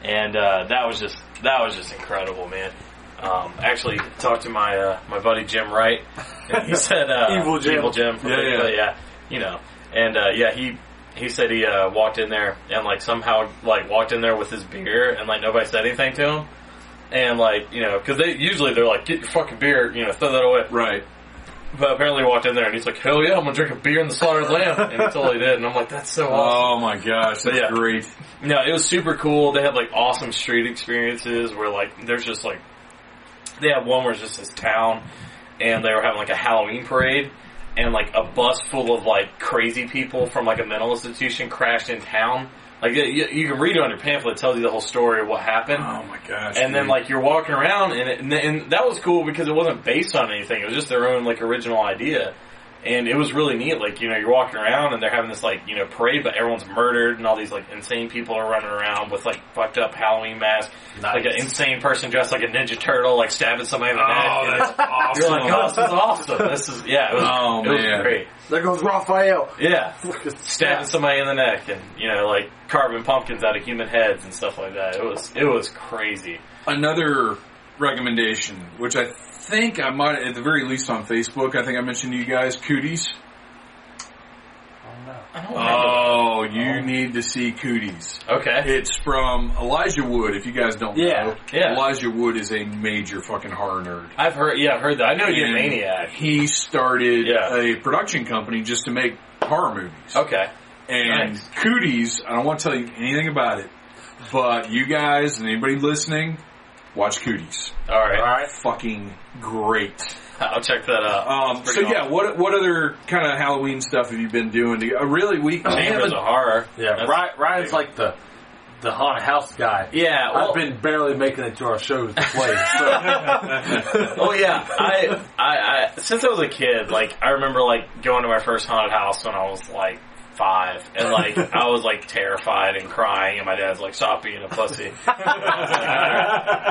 and uh, that was just that was just incredible, man. Um, actually, talked to my uh, my buddy Jim Wright, and he said uh, Evil Jim. Evil Jim, Yeah, yeah. yeah, you know, and uh, yeah, he he said he uh, walked in there and like somehow like walked in there with his beer and like nobody said anything to him. And like you know, because they usually they're like, get your fucking beer, you know, throw that away. Right. But apparently, he walked in there and he's like, "Hell yeah, I'm gonna drink a beer in the slaughtered lamb," and that's all he totally did. And I'm like, "That's so awesome." Oh my gosh, that's Yeah. great. No, it was super cool. They had like awesome street experiences where like there's just like they had one where it's just this town and they were having like a Halloween parade and like a bus full of like crazy people from like a mental institution crashed in town. Like you, you can read it on your pamphlet, it tells you the whole story of what happened. Oh my gosh. And then like you're walking around and, it, and and that was cool because it wasn't based on anything. It was just their own like original idea. And it was really neat. Like, you know, you're walking around and they're having this like, you know, parade, but everyone's murdered and all these like insane people are running around with like fucked up Halloween masks. Like an insane person dressed like a Ninja Turtle, like stabbing somebody in the Oh, neck. And that's awesome. You're like, oh, this is awesome. This is, yeah, it was, Oh, it was man. great. There goes Raphael. Yeah. Stabbing somebody in the neck and, you know, like carving pumpkins out of human heads and stuff like that. It was, it was crazy. another recommendation, which I think I might, at the very least on Facebook, I think I mentioned to you guys, Cooties. I don't remember. Oh, you oh. need to see Cooties. Okay. It's from Elijah Wood, if you guys don't Yeah, know. yeah. Elijah Wood is a major fucking horror nerd. I've heard, yeah, I've heard that. I know you're a And maniac. He started Yeah. a production company just to make horror movies. Okay. And Nice. Cooties, I don't want to tell you anything about it, but you guys and anybody listening, watch Cooties. All right. Alright. Fucking great. I'll check that out. Um, so pretty yeah, what what other kind of Halloween stuff have you been doing? To, uh, really, we awesome. Chambers of Horror. Yeah, That's- Ryan, Ryan's like the the haunted house guy. Yeah, well, I've been barely making it to our shows to play. So. oh yeah, I, I, I, since I was a kid, like I remember like going to my first haunted house when I was like five, and like I was like terrified and crying, and my dad's like, "Stop being a pussy," you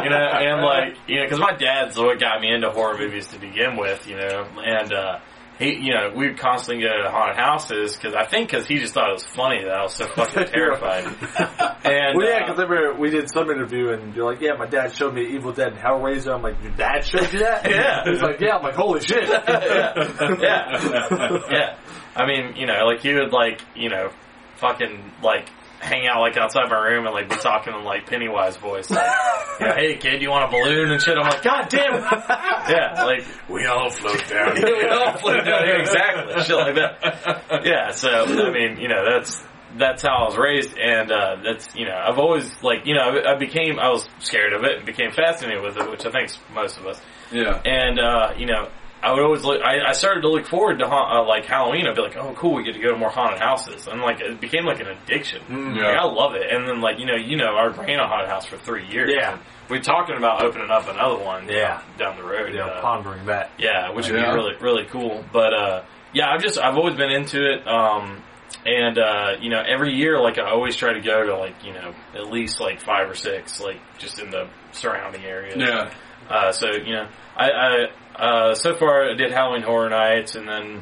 know, and like you know, because my dad's what got me into horror movies to begin with, you know, and uh, he, you know, we would constantly go to haunted houses because I think because he just thought it was funny that I was so fucking terrified, and well, yeah, uh, because remember we did some interview and you're like, yeah, my dad showed me Evil Dead and Hellraiser. I'm like, your dad showed you that? Yeah. He's like, yeah. I'm like, holy shit. yeah, yeah, yeah. I mean, you know, like he would like, you know, fucking like hang out like outside my room and like be talking in like Pennywise voice, like, you know, hey kid, you want a balloon and shit? I'm like, God damn it! Yeah, like We all float down here. we all flew down here exactly, shit like that. Yeah, so I mean, you know, that's that's how I was raised, and uh, that's you know, I've always like, you know, I, I became, I was scared of it and became fascinated with it, which I think most of us. Yeah. And uh, you know, I would always look. I, I started to look forward to ha- uh, like Halloween. I'd be like, "Oh, cool, we get to go to more haunted houses," and like it became like an addiction. Yeah. Like, I love it. And then like you know, you know, I ran a haunted house for three years. Yeah. We're talking about opening up another one. Yeah. down the road. Yeah, uh, pondering that. yeah, which would Yeah. be really really cool. But uh, yeah, I've just I've always been into it. Um, and uh, you know, every year, like I always try to go to like you know at least like five or six, like just in the surrounding areas. Yeah. Uh, so you know, I, I uh, so far I did Halloween Horror Nights, and then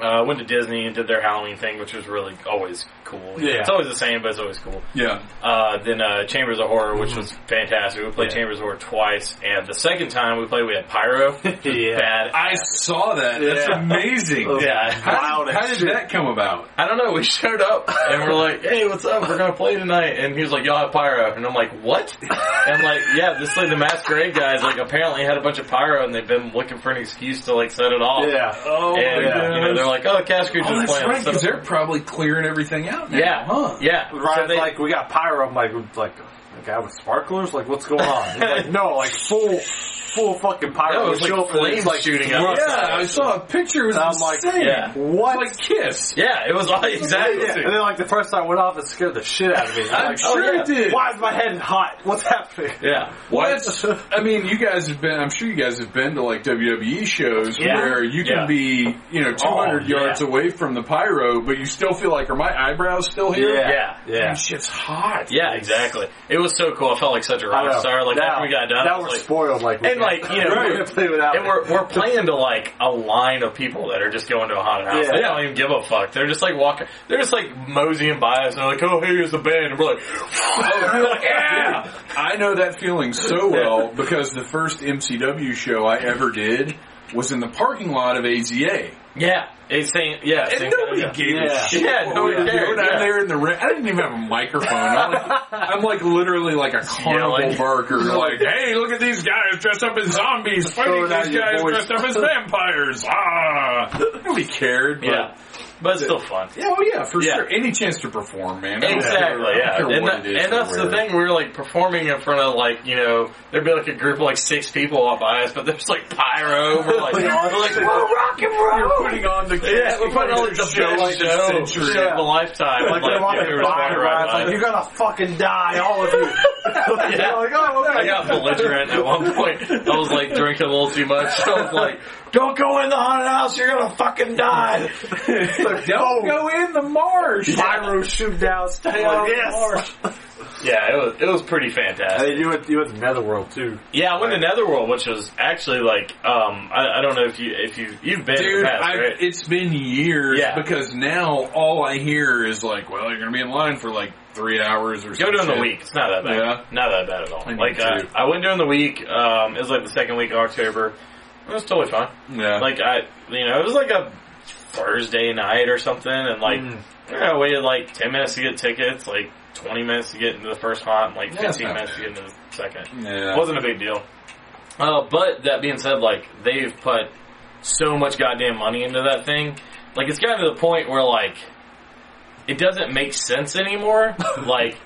uh, went to Disney and did their Halloween thing, which was really always cool. Yeah. it's always the same, but it's always cool. Yeah. Uh, then uh, Chambers of Horror, which was Mm-hmm. fantastic. We played Yeah. Chambers of Horror twice, and the second time we played, we had Pyro. Yeah. Bad. I saw that. That's Yeah. amazing. yeah. How, Wild how did that come about? I don't know. We showed up and we're like, "Hey, what's up? We're gonna play tonight." And he was like, "Y'all have pyro," and I'm like, "What?" And like, yeah, this like the masquerade guys like apparently had a bunch of pyro and they've been looking for an excuse to like set it off. Yeah. Oh, And yeah. you know they're like, "Oh, Cash Creature's Oh, that's playing." right, So- because they're probably clearing everything out now. yeah, Huh. yeah. Right, So they- like we got pyro. I'm like, like, a guy with sparklers. Like, what's going on? He's like, no, like full, full fucking pyro. No, it was We like show up and flames like shooting up. Yeah, I saw a picture. It was I'm like, insane. Yeah. What? It's like Kiss. yeah, it was all exactly. Yeah, and then like the first time I went off, it scared the shit out of me. I'm I'm like, sure oh, yeah. it did. why is my head hot? What's happening? Yeah. Well, I mean, you guys have been, I'm sure you guys have been to like WWE shows Yeah. where you can Yeah. be, you know, 200 Oh, yards yeah. away from the pyro, but you still feel like, are my eyebrows still here? Yeah. yeah. That shit's hot. Yeah, exactly. It was so cool. I felt like such a rock star. Like now, after we got done, now I was we're like, spoiled. Like, and can't- like you know, we're play without. And we're, we're playing to like a line of people that are just going to a haunted house. Yeah. They don't even give a fuck. They're just like walking. They're just like moseying by us and they're like, "Oh, here's the band." And we're like, we're like "Yeah." I know that feeling so well because the first MCW show I ever did was in the parking lot of AZA. Yeah, it's saying yeah, And same nobody kind of- gave Yeah. a shit. Yeah, nobody were cared, doing. I'm there in the ring. I didn't even have a microphone. I'm like, I'm like literally like a carnival Yelling. barker. Like, hey, look at these guys dressed up as zombies fighting these guys dressed up as vampires. Ah, nobody cared. But Yeah, but it's still fun. Yeah, oh yeah, for Yeah. sure. Any chance to perform, man. I don't Exactly, care- I yeah. don't care And, what that- it is and or that's the where. thing, we were like performing in front of like, you know, there'd be like a group of like six people up by us, but there's like pyro, we're like, we're like, we're rock and roll! You're putting on the yeah, we're putting on like the show best like the show, century. show of a lifetime. like, they're yeah, walking we were by, going right? by. like, you're gonna fucking die, all of you. Yeah. Like, oh, okay. I got belligerent at one point. I was like drinking a little too much. I was like, "Don't go in the haunted house. You're gonna fucking die." Don't go in the marsh. Pyro shoot down, stay out of the marsh. Yeah, it was it was pretty fantastic. Hey, you went, you went to Netherworld too. Yeah, I went to Netherworld, which was actually like um I, I don't know if you if you you've been in Dude, the past, right? it's been years Yeah. because now all I hear is like, well, you're going to be in line for like three hours or something. Go something. during the week. It's not that bad. Yeah. Not that bad at all. I need like uh, to. I went during the week. Um, it was like the second week of October. It was totally fine. Yeah. Like I, you know, it was like a Thursday night or something, and like Mm. I waited like ten minutes to get tickets, like twenty minutes to get into the first haunt, and like Yeah, fifteen minutes to get into the second. yeah. It wasn't a big deal. Uh, but that being said, like they've put so much goddamn money into that thing. Like it's gotten to the point where like it doesn't make sense anymore. like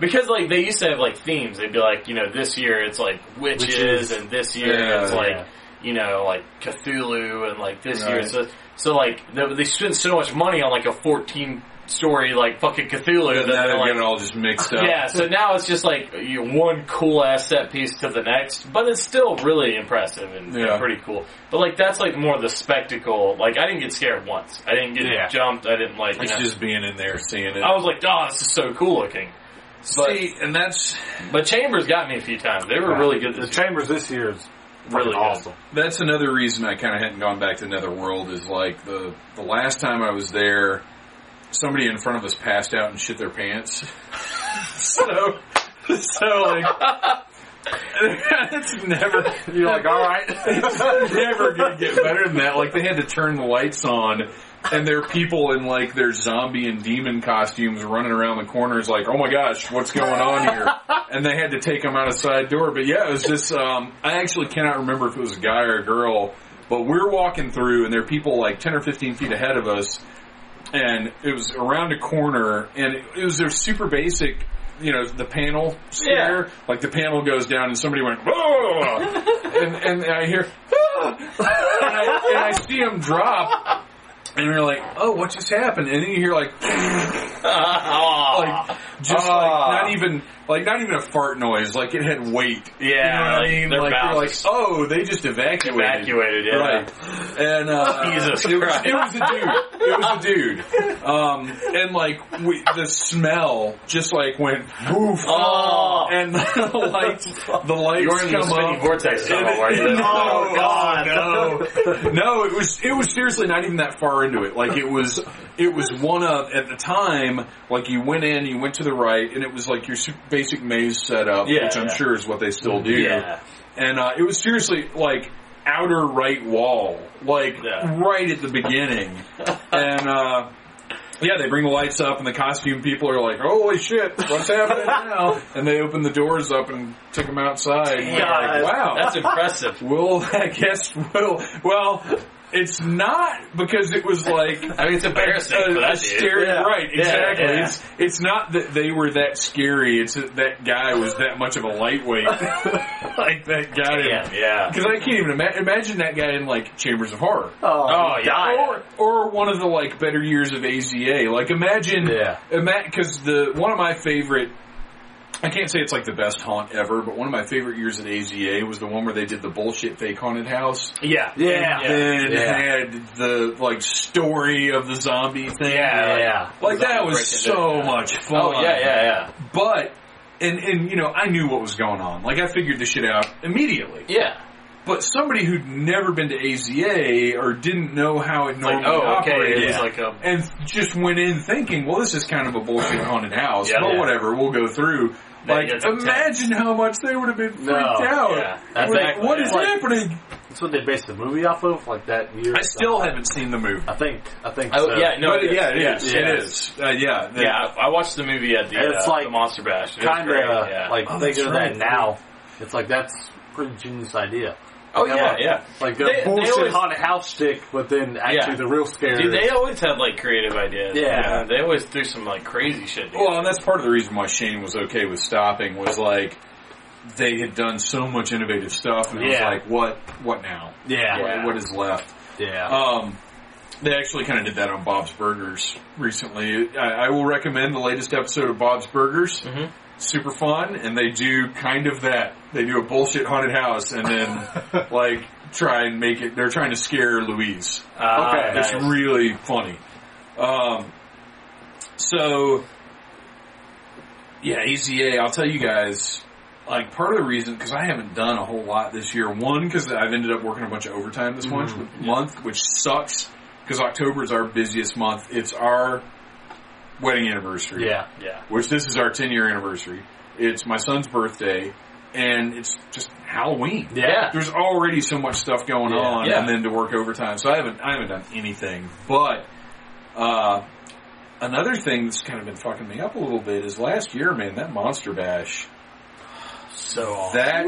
because like they used to have like themes. They'd be like, you know, this year it's like witches, Witches. and this year Yeah, it's like yeah. You know like Cthulhu, and like this year Right. it's a, so like they, they spend so much money on like a fourteen story like fucking Cthulhu that And now they're they're like getting all just mixed up. yeah, so now it's just like you know, one cool ass set piece to the next, but it's still really impressive and, and pretty cool. But like that's like more the spectacle. Like I didn't get scared once. I didn't get Yeah. jumped. I didn't like. You It's know, just being in there, seeing it. I was like, oh, this is so cool looking. But See, and that's but Chambers got me a few times. They were really good. The year. Chambers this year is Really really good. awesome. that's another reason I kind of hadn't gone back to Netherworld. Is like the the last time I was there, somebody in front of us passed out and shit their pants. so, so like. it's never, You're like, all right. it's never gonna get better than that. Like they had to turn the lights on and there are people in like their zombie and demon costumes running around the corners like, oh my gosh, what's going on here? And they had to take them out a side door. But yeah, it was just, um, I actually cannot remember if it was a guy or a girl, but we're walking through and there are people like 10 or 15 feet ahead of us and it was around a corner and it, was their super basic you know the panel scare like the panel goes down and somebody went "Whoa!" and and I hear "Ah!" and, I, and I see him drop and you're like oh what just happened and then you hear like like just Ah. like not even like not even a fart noise like it had weight Yeah, you know what I mean like like oh they just evacuated Evacuated, yeah. right and uh, Jesus it was, Christ. it was a dude. It was a dude. Um, and like we, the smell just like went woof. Oh. And the lights, the lights You're in the come spinning up. vortex tunnel, weren't you? Oh, God. no, no! It was it was seriously not even that far into it. Like it was it was one of at the time. Like you went in, you went to the right, and it was like your su- basic maze setup, Yeah, which I'm yeah. sure is what they still do Yeah. and uh, it was seriously like outer right wall, like Yeah. right at the beginning, and uh, yeah, they bring the lights up, and the costume people are like, "Holy shit, what's happening now?" And they open the doors up and took them outside. We're like, wow, That's impressive. well, I guess we'll well. It's not because it was like I mean, it's embarrassing a, for a scary, Yeah. right? Exactly. yeah. It's it's not that they were that scary. It's that that guy was that much of a lightweight. like that guy. Yeah, yeah. Because I can't even ima- imagine that guy in like Chambers of Horror. Oh, oh yeah. Or, or one of the like better years of AZA. Like imagine, Yeah. because the one of my favorite. I can't say it's like the best haunt ever, but one of my favorite years at AZA was the one where they did the bullshit fake haunted house. Yeah. Yeah. And Yeah. had the like story of the zombie thing. Yeah. Yeah. Like that was so it. much fun. Oh, yeah, yeah, yeah. But and and you know, I knew what was going on. Like I figured the shit out immediately. Yeah. But somebody who'd never been to AZA or didn't know how it normally oh, okay, operated, it was like a- and just went in thinking, well, this is kind of a bullshit haunted house, Yeah. but Yeah. whatever, we'll go through. Then Like, it gets intense. imagine how much they would have been freaked No, out. yeah, Like, what is yeah. happening? That's what they based the movie off of, like that year. I still haven't seen the movie. I think. I think. Oh, so. yeah, no, but it is. yeah, it is. Yeah. It is. Uh, yeah. the- Yeah, I I watched the movie at the, It's uh, like the Monster Bash. It kind great, of yeah. like Oh, thinking of that's that now. It's like that's a pretty genius idea. Oh Come yeah, on. yeah. Like a They- they bullshit always- haunted house stick, but then actually Yeah. the real scare. Dude, they always had like creative ideas. Yeah. they always do some like crazy shit. dude. Well, and that's part of the reason why Shane was okay with stopping was like they had done so much innovative stuff, and it was like, what, what now? yeah, What, what is left? yeah. Um, they actually kind of did that on Bob's Burgers recently. I, I will recommend the latest episode of Bob's Burgers. Mhm. Super fun, and they do kind of that. They do a bullshit haunted house, and then like try and make it. They're trying to scare Louise. Ah, okay, nice. It's really funny. Um, so, yeah, AZA, I'll tell you guys, like, part of the reason, because I haven't done a whole lot this year, one, because I've ended up working a bunch of overtime this month, month, which sucks, because October is our busiest month. It's our wedding anniversary yeah. yeah. which this is our 10 year anniversary. It's my son's birthday, and it's just Halloween. Yeah. There's already so much stuff going Yeah. on, Yeah. and then to work overtime. So I haven't, I haven't done anything. But, uh, another thing that's kind of been fucking me up a little bit is last year, man, that Monster Bash. So awesome. That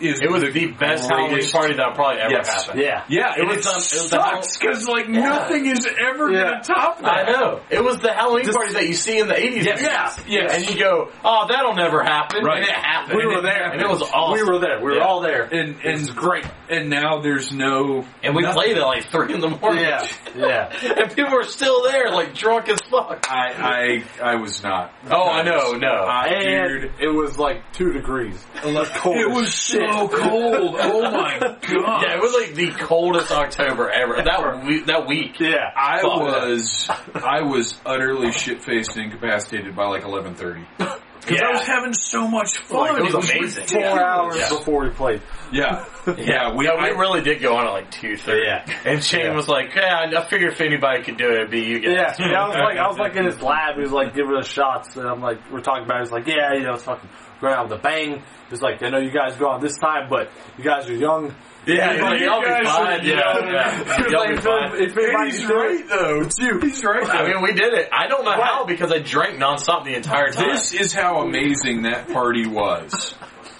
is it was the best Halloween party that'll probably ever Yes. happen. Yeah. Yeah, It and was, it um, it was the sucks because like nothing is ever Yeah. gonna top that. I know. It was the Halloween Just- parties that you see in the 80s. Yes. movies. Yeah. Yes. And you go, oh, that'll never happen. Right. And it happened. We were And it- there. And it was awesome. We were there. We were Yeah. all there. And and it's great. And now there's no And we nothing. played at like 3 in the morning. Yeah. Yeah. and people were still there, like drunk as fuck. I I I was not. Oh, I know, no. I, And dude, it was like two degrees. It was cold. it was shit. so cold. Oh my god. Yeah, it was like the coldest October ever. That week, that week. Yeah. I Fuck. was I was utterly shit faced and incapacitated by like eleven thirty. Because Yeah. I was having so much fun. It was amazing. ridiculous. Four hours Yeah. before we played. Yeah, yeah. We, Yeah, we I, really did go on at like two thirty. Yeah. And Shane Yeah. was like, "Yeah, I figured if anybody could do it, it'd be you Yeah, guys." yeah, I was like, I was like in his lab. He was like giving us shots, and I'm like, we're talking about. it. He's like, yeah, you know, it's fucking going out with a bang. He's like, I know you guys go on this time, but you guys are young. Yeah, he's Yeah, like, you I'll be fine. should- Yeah, yeah. He was Y'all like, be if- fine. if anybody And he's can do it, right though. it's you. He's right. I mean, we did it. I don't know how because I drank nonstop the entire time. This is how amazing that party was.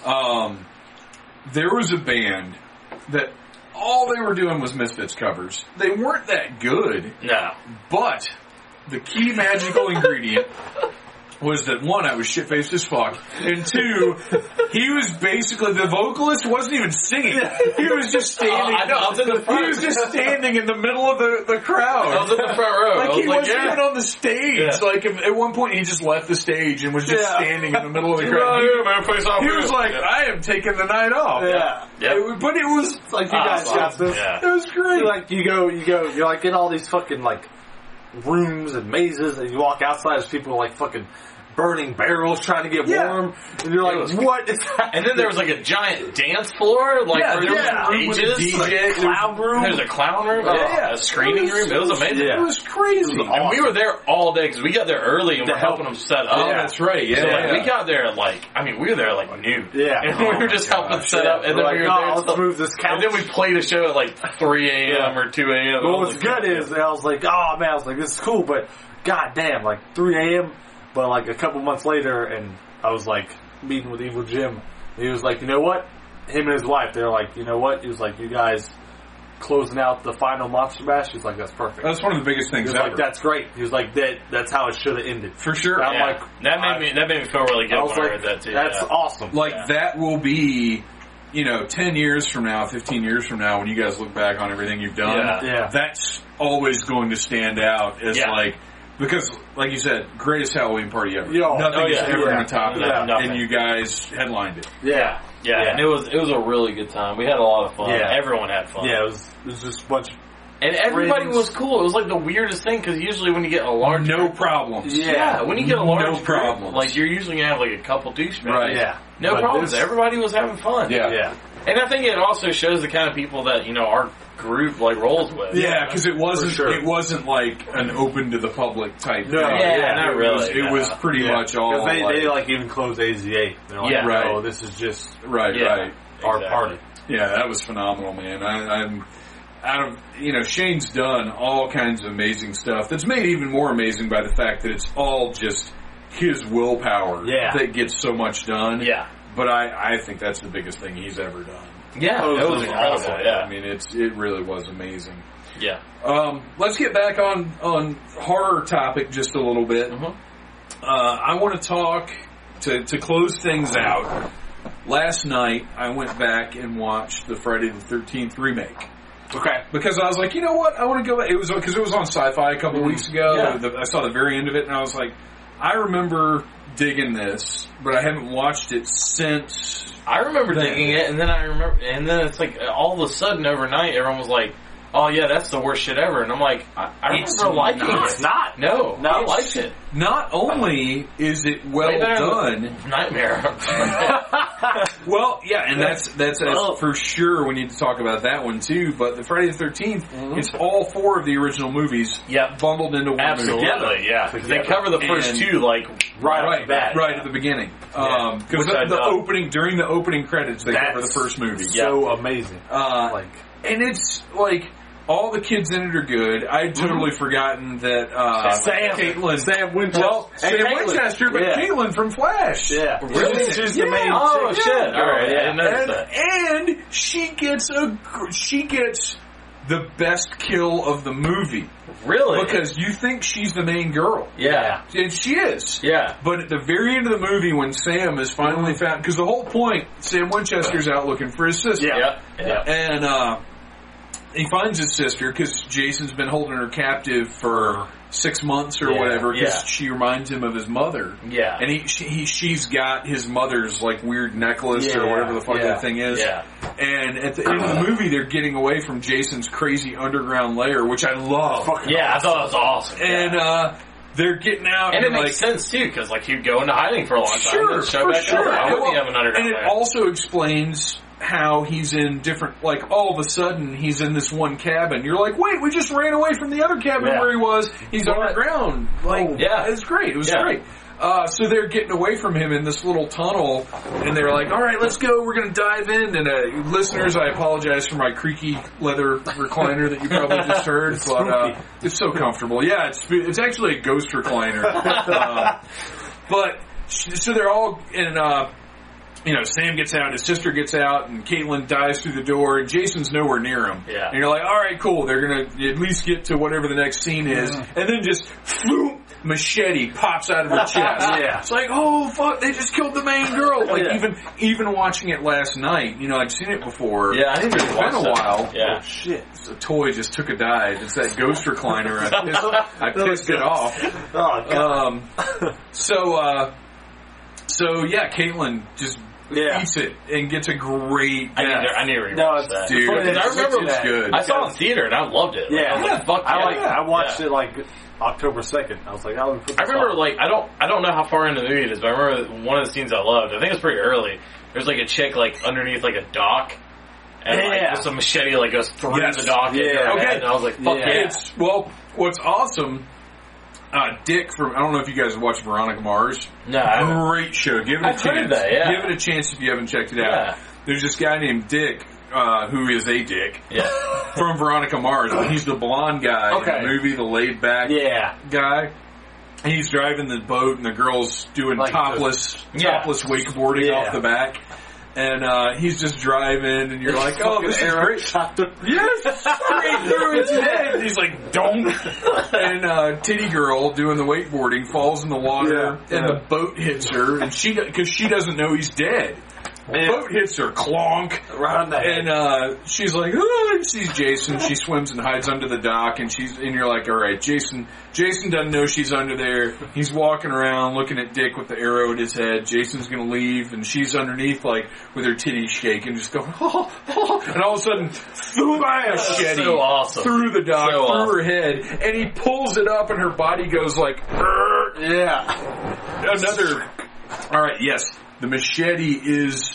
Um, there was a band that all they were doing was Misfits covers. They weren't that good, no. but the key magical ingredient was that one, I was shit faced as fuck, and two, he was basically the vocalist wasn't even singing. He was just standing. Oh, I know, I was in the front. He was just standing in the middle of the, the crowd. I was in the front row. Like I was he like, wasn't yeah. even on the stage. Yeah. Like if, at one point he just left the stage and was just Yeah. standing in the middle of the Yeah, crowd. yeah, man, off He here. was like, Yeah. "I am taking the night off." Yeah. Yep. It- but it was Like you Ah, guys fuck. got this. Yeah. it was great. You like you go, you go, you're like in all these fucking like rooms and mazes, and you walk outside, there's people like fucking burning barrels trying to get Yeah. warm, and you're like, was- what is that? And then there was like a giant dance floor, like Yeah, where there there was was a room with a DJ. like, clown room. There's a clown room, Yeah, oh, yeah. a screening It was- room. It was amazing. Yeah. It was crazy. And we were there all day because we got there early and To we're help. helping them set up. Oh, that's right. Yeah, So like, yeah. we got there at, like I mean we were there like noon. Yeah. and we Oh were my just helping set up, and We're then we were "Oh, there. let's till- move this couch. and then we played a show at like 3 a.m. Or 2 a.m. Well, I what's good is I was like, oh man, I was like, this is cool, but god damn, like 3 a.m. But like a couple months later, and I was like meeting with Evil Jim. He was like, you know what? Him and his wife, they're like, you know what? He was like, you guys closing out the final Monster Bash. He's like, that's perfect. That's one of the biggest he things was ever. like, that's great. He was like, that. That's how it should have ended. for sure. I'm like, that I- made me that made me feel really good I was when I heard that too. that's yeah. awesome. like Yeah. that will be you know 10 years from now 15 years from now when you guys look back on everything you've done Yeah. Yeah. that's always going to stand out as Yeah. like because like you said greatest halloween party ever Yo. nothing's Oh, yeah. ever Yeah. going to top Yeah. that Nothing. and you guys headlined it yeah, yeah, Yeah. and it was it was a really good time. We had a lot of fun. Yeah. Everyone had fun. yeah. It was it was just a bunch. Of, and everybody Friends. was cool. It was like the weirdest thing because usually when you get a large no problems Yeah, when you get a large No group, problems. like you're usually gonna have like a couple douchebags. Right. yeah, No But problems. this- Everybody was having fun. Yeah. yeah. And I think it also shows the kind of people that, you know, our group like rolls with. yeah because it wasn't sure. it wasn't like an open to the public type No. thing. Yeah, Yeah, not it really. was, it no. was pretty Yeah. much all. they, like, they like even closed AZA. They're like, Yeah. Oh, right. no, this is just right Yeah. right our Exactly. party. Yeah, that was phenomenal, man. I, I'm out of you know Shane's done all kinds of amazing stuff. That's made even more amazing by the fact that it's all just his willpower Yeah. that gets so much done. Yeah. But I, I think that's the biggest thing he's ever done. Yeah. Oh, it was it was incredible. awesome. I mean, it's it really was amazing. Yeah. Um, let's get back on on horror topic just a little bit. Mhm. Uh, I want to talk to to close things out. Last night, I went back and watched the Friday the Thirteenth remake Okay. because I was like, you know what, I want to go. back. It was because it was on Sci-Fi a couple weeks ago. Yeah. The- I saw the very end of it, and I was like, I remember digging this, but I haven't watched it since. I remember thinking it, and then I remember, and then it's like all of a sudden overnight, everyone was like, "Oh yeah, that's the worst shit ever," and I'm like, "I, I It's remember liking not. it." It's not. No, No. I liked it. Not only is it well Way better done, Nightmare. Well, yeah, and that's that's, that's Oh. for sure. We need to talk about that one too. But the Friday the 13th it's all four of the original movies, Yep. bundled into one movie. Absolutely, yeah. 'Cause They cover the first And- two like Right, Right, Bad. right at the beginning. Yeah. Because Which I the, the dug. opening during the opening credits, they cover the That's first movie. So amazing. Uh, Like, and it's like all the kids in it are good. I'd totally forgotten that uh, Sam. Caitlin, Sam Winchester. well, Sam Caitlin. Winchester, but Yeah. Caitlin from Flash. yeah. Really? She's, she's Yeah. the main Oh chick. shit! All right, I didn't notice and, that. and she gets a she gets the best kill of the movie Really? because you think she's the main girl, yeah, and she is. yeah, But at the very end of the movie, when Sam is finally found, because the whole point, Sam Winchester's out looking for his sister, Yeah. yeah, yeah. and uh, he finds his sister because Jason's been holding her captive for six months or Yeah, whatever because yeah. she reminds him of his mother. Yeah. and he, she, he she's got his mother's like weird necklace or whatever the fuck yeah, that thing is. yeah. And at the end of the movie, they're getting away from Jason's crazy underground lair, which I love. Yeah, I thought it was awesome. And uh, they're getting out And it like makes sense too, because like he'd go into hiding for a long time, Sure, and show for back sure. up. Why wouldn't Well, have an underground and it lair? also explains how he's in different. Like all of a sudden, he's in this one cabin. You're like, wait, we just ran away from the other cabin Yeah. where he was. He's What? underground. Like, Oh, yeah. it's great. It was Yeah. great. Uh, so they're getting away from him in this little tunnel, and they're like, "All right, let's go. We're going to dive in." And uh, listeners, I apologize for my creaky leather recliner that you probably just heard, but uh, it's so comfortable. Yeah, it's it's actually a ghost recliner. Uh, but so they're all in. You know, Sam gets out, his sister gets out, and Caitlin dives through the door, and Jason's nowhere near him. Yeah. And you're like, all right, cool. They're gonna at least get to whatever the next scene is, and then just floop, machete pops out of her chest. Yeah. It's like, oh fuck, they just killed the main girl. Like Yeah. even even watching it last night, you know, I'd seen it before. Yeah, I didn't It's been a that. while. Yeah. Shit. A toy just took a dive. It's that ghost recliner. I pissed, I pissed it off. Oh god. Um, so, uh, so yeah, Caitlin just yeah. eats it and gets a great I need to, I need to rewatch No, it's- that. Dude, Funny that I you remember mentioned it's that. good. I saw it in theater and I loved it. Like, Yeah. I was like, fuck I yeah. like. I watched Yeah. it like October second. I was like, I would put I remember on. like I don't I don't know how far into the movie it is, but I remember one of the scenes I loved. I think it's pretty early. There's like a chick like underneath like a dock, and like Yeah. just a machete like goes through Yes. the dock. Yeah. into her Okay. and I was like, fuck Yeah. yeah. It's well, what's awesome. Uh, Dick from I don't know if you guys have watched Veronica Mars. No, Great show. Give it a I've heard chance. that, yeah. Give it a chance if you haven't checked it out. Yeah. There's this guy named Dick, uh, who is a dick yeah. from Veronica Mars. He's the blonde guy Okay. in the movie, the laid back Yeah. guy. He's driving the boat, and the girl's doing Like topless, Yeah. topless wakeboarding off the back. And uh, he's just driving, and you're like, "Oh, this is great." Shot the- Yes, straight through his head. And he's like, "Don't." And uh, Titty Girl doing the wakeboarding falls in the water, Yeah, and yeah. the boat hits her, and she because she doesn't know he's dead. Yeah. Boat hits her, clonk, Right on the head. and uh, she's like, oh, and sees Jason. She swims and hides under the dock, and she's and you're like, all right, Jason. Jason doesn't know she's under there. He's walking around looking at Dick with the arrow at his head. Jason's gonna leave, and she's underneath, like with her titties shaking, just going, oh, oh, and all of a sudden, through my machete so awesome. through the dock, So through awesome. her head, and he pulls it up, and her body goes like, "Arr." yeah. another. All right, yes, the machete is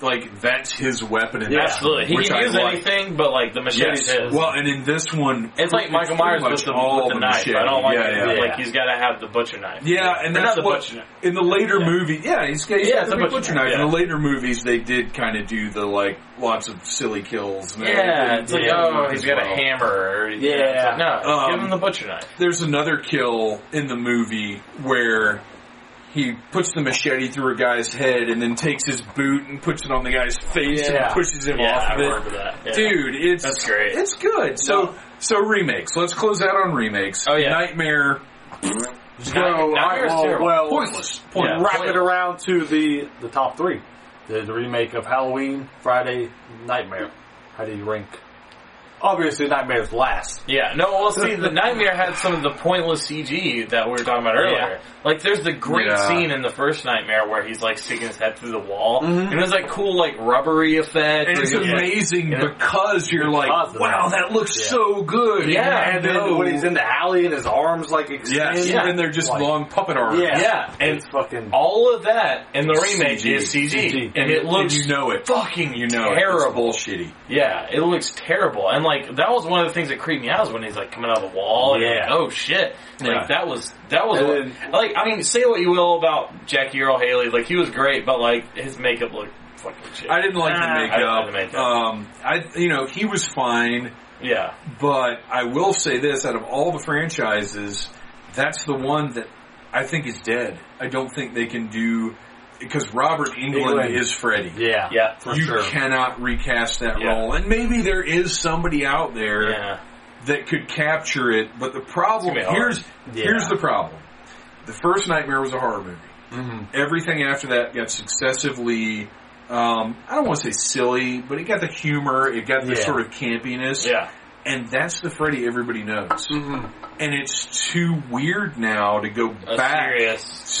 like that's his weapon. In Yeah, that Absolutely. He can use like. anything, but like the machete's Yes. his. Well, and in this one, it's like Michael Myers pretty with the, with the, knife. machete. I don't like yeah, it. yeah. Like he's got to have the butcher knife. Yeah, and that's not the what butcher knife. in the later Yeah. movie. Yeah, he's got, he's Yeah, got the butcher butcher knife, yeah. In the later movies, they did kind of do the like lots of silly kills. And Yeah, it's like, oh, he's got well. a hammer. Or, Yeah. Like, no, Um, give him the butcher knife. There's another kill in the movie where he puts the machete through a guy's head and then takes his boot and puts it on the guy's face Yeah. and pushes him Yeah, off I of it. that. Yeah. Dude, it's That's great. It's good. So so remakes. Let's close out on remakes. Oh, yeah. Nightmare So, all right, Nightmare's well, terrible. well, pointless. Yeah. Pointless. wrap it around to the the top three. The, the remake of Halloween, Friday, Nightmare. How do you rank? Obviously, Nightmare's last. Yeah, no, well, see, the Nightmare had some of the pointless CG that we were talking about earlier. Like, there's the great Yeah. scene in the first Nightmare where he's, like, sticking his head through the wall. Mhm. And there's, like, cool, like, rubbery effect. And it's he's, like- amazing Yeah. because you're like, Because of wow, that. that looks Yeah. so good. Yeah, And then when he's in the alley and his arms like extend. yes, Yeah. and they're just Like- long puppet arms. Yeah. Yeah, and it's fucking. all of that in the remake CG. is CG. CG. And it looks you know it. fucking You know it. terrible. It's bullshitty. Yeah, it looks terrible. And like that was one of the things that creeped me out is when he's like coming out of the wall and Yeah. like, oh shit. Like Yeah. that was that was what, then- like I mean, say what you will about Jackie Earle Haley, like he was great, but like his makeup looked fucking shit. I didn't like Ah, the I didn't like the makeup. Um, I you know he was fine, yeah. but I will say this: out of all the franchises, that's the one that I think is dead. I don't think they can do because Robert Englund, Englund. is Freddy. Yeah. Yeah. For you sure. cannot recast that Yeah. role, and maybe there is somebody out there Yeah. that could capture it. But the problem It's gonna be hard. here's Yeah. here's the problem: the first Nightmare was a horror movie. Mhm. Everything after that got successively. Um, I don't want to say silly, but it got the humor, it got the Yeah. sort of campiness, Yeah. And that's the Freddy everybody knows. Mhm. And it's too weird now to go A back to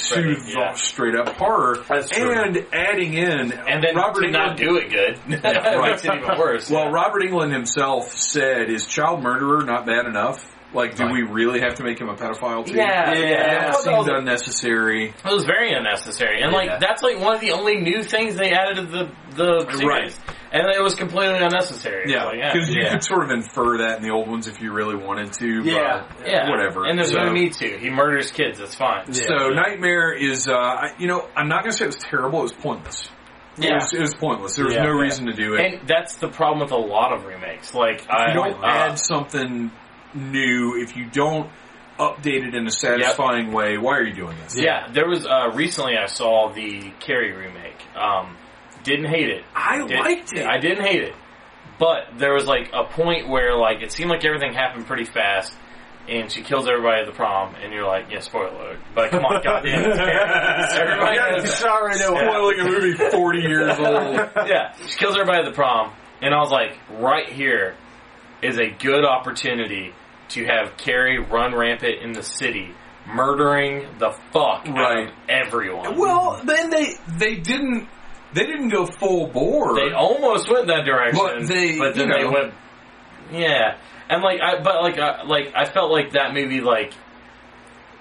Freddy, yeah. straight up horror, and adding in And then Robert to not do it good. it right. makes it even worse. Well, yeah. Robert Englund himself said, "Is child murderer not bad enough? Like, do Right. we really have to make him a pedophile too?" Yeah, Yeah. yeah. that I that seemed was- unnecessary. It was very unnecessary, and Yeah. like that's like one of the only new things they added to the the series. Right. and it was completely unnecessary. It's Yeah, like, yeah, because you yeah. could sort of infer that in the old ones if you really wanted to. Yeah. but yeah, whatever. And there's So- no need to. He murders kids. That's fine. Yeah. So Nightmare is, uh, I- you know, I'm not going to say it was terrible. It was pointless. It, Yeah. was, it was pointless. There was Yeah. no Yeah. reason to do it. And that's the problem with a lot of remakes. Like I you don't uh, add something new if you don't update it in a satisfying way. Why are you doing this? Yeah, there was uh, recently I saw the Carrie remake. Um, didn't hate it. I Did- liked it. I didn't hate it, but there was like a point where like it seemed like everything happened pretty fast, and she kills everybody at the prom, and you're like, yeah, spoiler alert. But come on, goddamn, it's Carrie. everybody knows that. already know Spoiling a movie 40 years old. yeah, she kills everybody at the prom, and I was like, right here is a good opportunity to have Carrie run rampant in the city, murdering the fuck out of everyone. Well, then they they didn't they didn't go full bore. They almost went that direction, But they, but then you they went, yeah. And like, I but like, I, like I felt like that movie like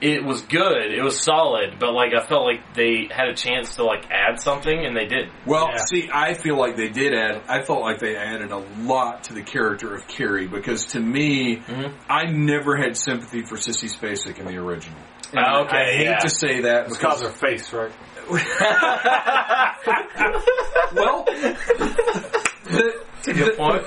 it was good, it was solid, but like I felt like they had a chance to like add something and they did. Well, Yeah. see, I feel like they did add. I felt like they added a lot to the character of Carrie because to me, Mhm. I never had sympathy for Sissy Spacek in the original. And Ah, okay, I hate yeah. to say that It's because because her face, right? well, the, Good point.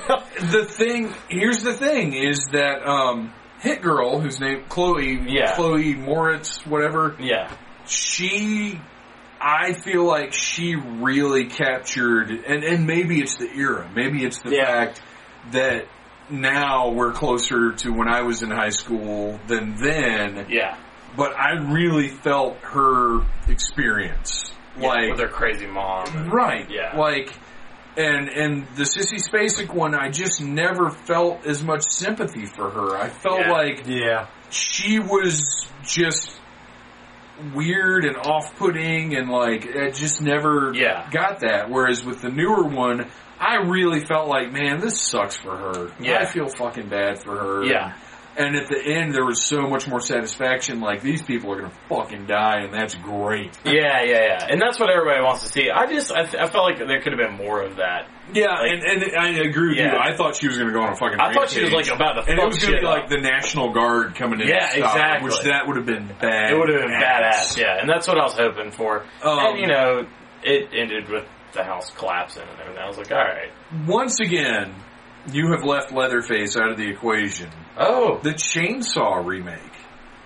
the thing here's the thing is that um, Hit Girl, whose name Chloe, Yeah. Chloe Moretz, whatever, yeah, she I feel like she really captured and and maybe it's the era maybe it's the Yeah. fact that now we're closer to when I was in high school than then yeah. but I really felt her experience Yeah, like with their crazy mom. and- right Yeah. like and and the Sissy Spacek one I just never felt as much sympathy for her I felt Yeah. like Yeah. she was just weird and off-putting and like I just never Yeah. got that. Whereas with the newer one, I really felt like, man, this sucks for her. Yeah. I feel fucking bad for her. Yeah. And at the end, there was so much more satisfaction. Like these people are gonna fucking die, and that's great. Yeah, yeah, yeah, and that's what everybody wants to see. I just, I, I felt like there could have been more of that. Yeah, Like- and, and I agree with Yeah. you. I thought she was gonna go on a fucking. I thought she was like about to and it was gonna be like up. the National Guard coming in. Yeah, exactly. Which that would have been bad. It would have been badass, yeah, and that's what I was hoping for. Um, and you know, it ended with the house collapsing and everything. I was like, all right, Once again, you have left Leatherface out of the equation. oh, The Chainsaw remake,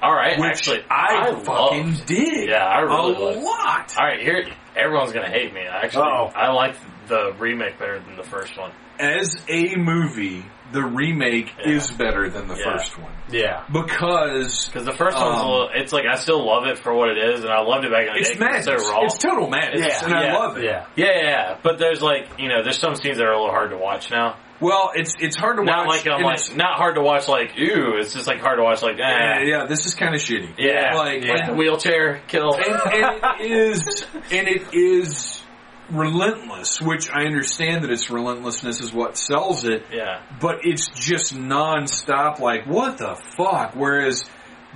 all right. which Actually, I, loved. fucking did. Yeah, I really a loved. lot. All right, here, everyone's gonna hate me. Actually, Uh-oh. I like the remake better than the first one. As a movie, the remake Yeah. is better than the Yeah. first one Yeah. because Because the first one's a Um, little, it's like I still love it for what it is, and I loved it back in the it's day. 'cause madness. It's so raw. It's total madness, Yeah. and I love it. Yeah. yeah, yeah, yeah, but there's like you know, there's some scenes that are a little hard to watch now. Well, it's it's hard to Not watch. like like it's- not hard to watch like ew. It's just like hard to watch like yeah, eh. yeah, this is kind of shitty. Yeah, like like wheelchair kill. and, and it is and it is relentless, which I understand that its relentlessness is what sells it. yeah, but it's just non-stop like what the fuck whereas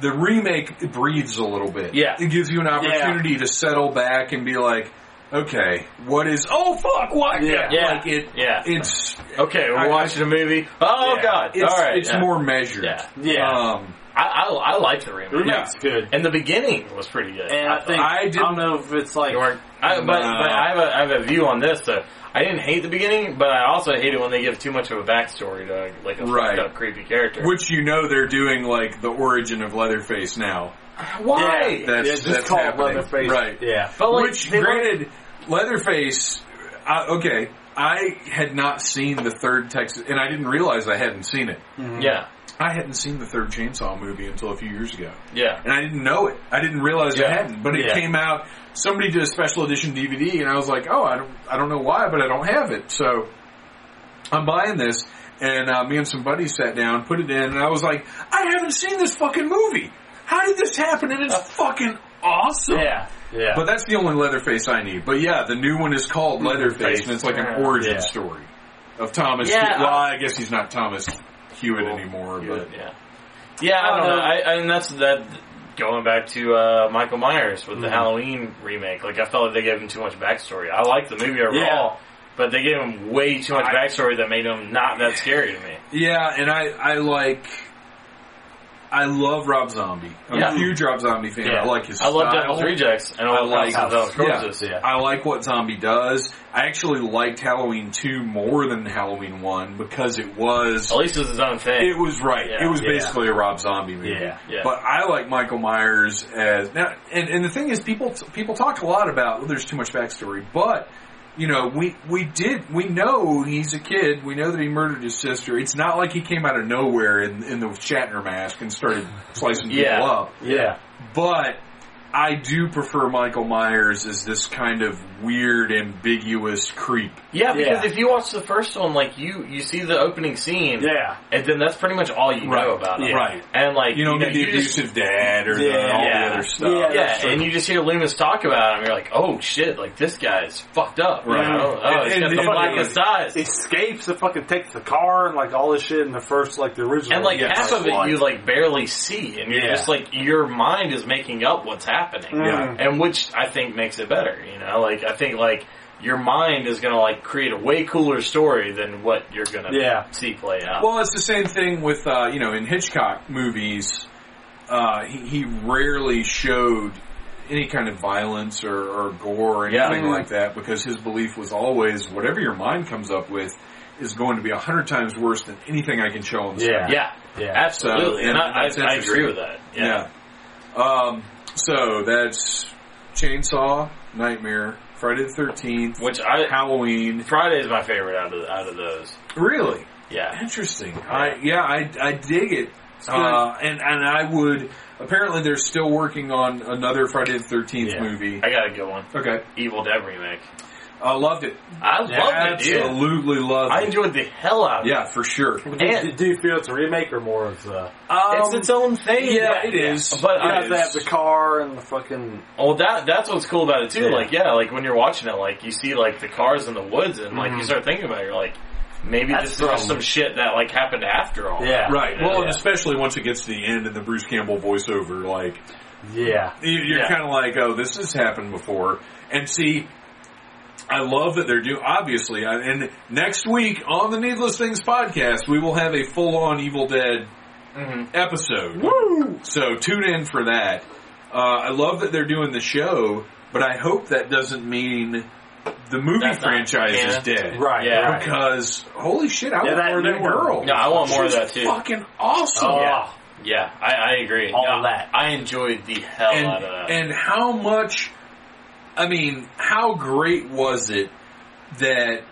the remake breathes a little bit Yeah. it gives you an opportunity to settle back and be like okay what is oh fuck what Yeah. Yeah. like it Yeah. it's okay, we're I- watching a movie. Oh Yeah. god, it's, all right, it's yeah. more measured Yeah. Yeah. um I, I I like the remake. Remake's good. And the beginning was pretty good. And I thought. think I I, don't know if it's like You I, but, but I have a I have a view on this. So I didn't hate the beginning, but I also hate it when they give too much of a backstory to like a Right. fucked up creepy character. which you know they're doing like the origin of Leatherface now Why? that's yeah, just that's call it happening. Leatherface. right Yeah. But like, Which, they were- granted, Leatherface. Uh, okay, I had not seen the third Texas, and I didn't realize I hadn't seen it. yeah, I hadn't seen the third Chainsaw movie until a few years ago, yeah, and I didn't know it. I didn't realize I hadn't, but it Yeah. came out. Somebody did a special edition DVD, and I was like, "Oh, I don't, I don't know why, but I don't have it." So I'm buying this, and uh, me and some buddies sat down, put it in, and I was like, "I haven't seen this fucking movie. How did this happen?" And it's fucking awesome. Yeah. Yeah. But that's the only Leatherface I need. But yeah, the new one is called Leatherface, and it's like an origin Yeah. story of Thomas. Yeah, Hewitt. well, I- I guess he's not Thomas Hewitt anymore, but yeah, yeah. I don't know. I, I and that's that. Going back to uh, Michael Myers with the Mhm. Halloween remake, like I felt like they gave him too much backstory. I like the movie overall, Yeah. but they gave him way too much I- backstory that made him not that scary to me. Yeah, and I, I like, I love Rob Zombie. I'm Yeah. a huge Rob Zombie fan. Yeah. I like his I love. Devil's Rejects and I like House of Devil's yeah, yeah. I like what Zombie does. I actually liked Halloween 2 more than Halloween 1 because it was At least it's his own thing. it was right. Yeah. it was basically a Rob Zombie movie. Yeah. Yeah. But I like Michael Myers as now, and, and the thing is, people people talk a lot about well, there's too much backstory, but you know, we we did we know he's a kid. We know that he murdered his sister. It's not like he came out of nowhere in, in the Shatner mask and started slicing people Yeah. up. Yeah. But I do prefer Michael Myers as this kind of weird, ambiguous creep. yeah, because Yeah. if you watch the first one, like you you see the opening scene, Yeah. and then that's pretty much all you know Right. about him. Right. And like You don't know, get the you just- abusive dad or the, all Yeah. the other stuff. Yeah. Yeah, and you just hear Loomis talk about him. You're like, oh shit, like this guy's fucked up. Right. You know? Oh, he's And- got and- the blackest eyes. Escapes and fucking takes the car and like all this shit in the first like the original. And like half of it you like barely see, and you're Yeah. just like your mind is making up what's happening, Yeah. and which I think makes it better. You know, like I think like your mind is gonna like create a way cooler story than what you're gonna Yeah. see play out. Well, it's the same thing with uh, you know in Hitchcock movies. Uh, he, he rarely showed any kind of violence or, or gore or anything Mhm. like that because his belief was always whatever your mind comes up with is going to be a hundred times worse than anything I can show on the screen. Yeah. yeah, Yeah. absolutely, So, and and I, I, I agree with that. Yeah. Um, so that's Chainsaw, Nightmare, Friday the Thirteenth, Which I Halloween. Friday is my favorite out of out of those. Really Yeah, interesting. I yeah, I I dig it. Uh, and and I would apparently they're still working on another Friday the Thirteenth Yeah. movie. I got a good one. Okay, Evil Dead remake. I loved it. I loved it, dude. Absolutely loved it. I enjoyed the hell out of it. Yeah, for sure. Do, And- do you feel it's a remake or more of the? it's its own thing. yeah, it is. But uh, It I, You have to have the car and the fucking. well, that that's what's cool about it too. Yeah. Like, yeah, like when you're watching it, like you see like the cars in the woods, and like you mm-hmm. start thinking about it, you're like, maybe That's this is some shit that like happened after all. Yeah. Right. Yeah. Well, and especially once it gets to the end and the Bruce Campbell voiceover, like Yeah. you- you're Yeah. kind of like, oh, this has happened before. And see, I love that they're doing. Obviously, and next week on the Needless Things podcast, we will have a full-on Evil Dead Mm-hmm. episode. Woo! So tune in for that. Uh, I love that they're doing the show, but I hope that doesn't mean the movie That's not franchise is dead. Right. Yeah. Because holy shit, I Yeah, want more of that new girl. Yeah, I want more of that, too. Fucking awesome. Oh, Yeah. Yeah, I, I agree. All No, that. I enjoyed the hell and, out of that. and how much I mean, how great was it that